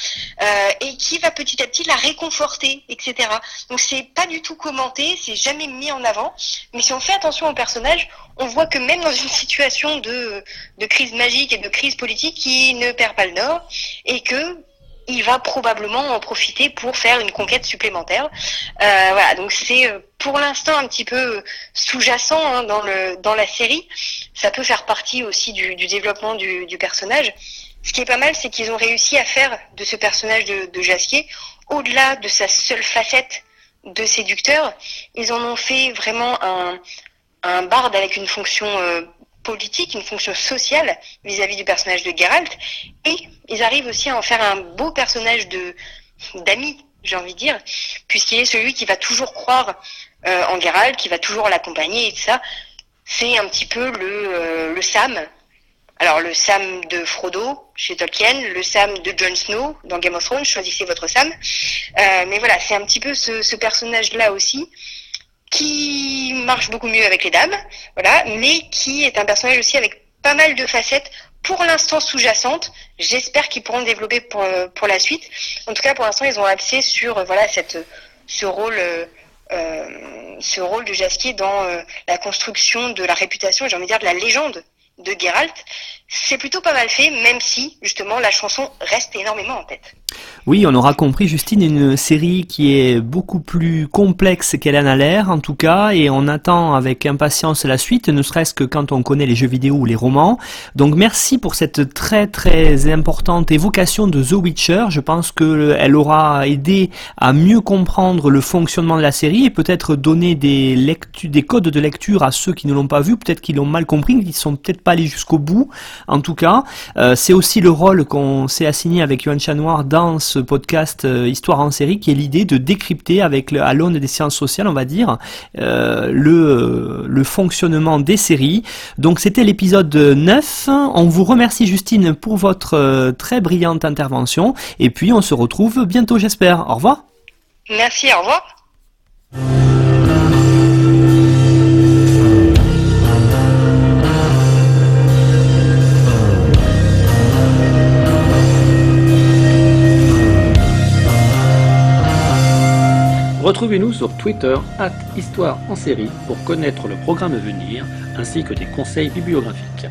euh, et qui va petit à petit la réconforter, etc. Donc c'est pas du tout commenté, c'est jamais mis en avant, mais si on fait attention au personnage, on voit que même dans une situation de, de crise magique et de crise politique, il ne perd pas le nord et que il va probablement en profiter pour faire une conquête supplémentaire. Euh, voilà, donc c'est euh, pour l'instant un petit peu sous-jacent hein, dans, dans la série. Ça peut faire partie aussi du, développement du, personnage. Ce qui est pas mal, c'est qu'ils ont réussi à faire de ce personnage de, de Jaskier, au-delà de sa seule facette de séducteur, ils en ont fait vraiment un, un barde avec une fonction euh, politique, une fonction sociale vis-à-vis du personnage de Geralt, et ils arrivent aussi à en faire un beau personnage de d'ami, j'ai envie de dire, puisqu'il est celui qui va toujours croire euh, en Geralt, qui va toujours l'accompagner et tout ça. C'est un petit peu le, euh, le Sam. Alors le Sam de Frodo chez Tolkien, le Sam de Jon Snow dans Game of Thrones, choisissez votre Sam. Euh, mais voilà, c'est un petit peu ce, ce personnage-là aussi qui marche beaucoup mieux avec les dames, voilà, mais qui est un personnage aussi avec pas mal de facettes pour l'instant sous-jacentes. J'espère qu'ils pourront développer pour, pour la suite. En tout cas, pour l'instant, ils ont axé sur voilà cette ce rôle euh, euh, ce rôle de Jasquier dans euh, la construction de la réputation, j'ai envie de dire de la légende de Geralt. C'est plutôt pas mal fait, même si justement la chanson reste énormément en tête. Oui, on aura compris, Justine, une série qui est beaucoup plus complexe qu'elle en a l'air, en tout cas, et on attend avec impatience la suite, ne serait-ce que quand on connaît les jeux vidéo ou les romans. Donc merci pour cette très très importante évocation de The Witcher. Je pense qu'elle aura aidé à mieux comprendre le fonctionnement de la série et peut-être donner des, des codes de lecture à ceux qui ne l'ont pas vu, peut-être qu'ils l'ont mal compris, qu'ils sont peut-être pas allés jusqu'au bout. En tout cas, euh, c'est aussi le rôle qu'on s'est assigné avec Yohan Chanoir ce podcast euh, Histoire en série, qui est l'idée de décrypter avec à l'aune des sciences sociales, on va dire, euh, le, le fonctionnement des séries. Donc c'était l'épisode 9. On vous remercie Justine pour votre très brillante intervention. Et puis on se retrouve bientôt, j'espère. Au revoir. Merci, au revoir. Retrouvez-nous sur Twitter, at Histoire en série, pour connaître le programme à venir, ainsi que des conseils bibliographiques.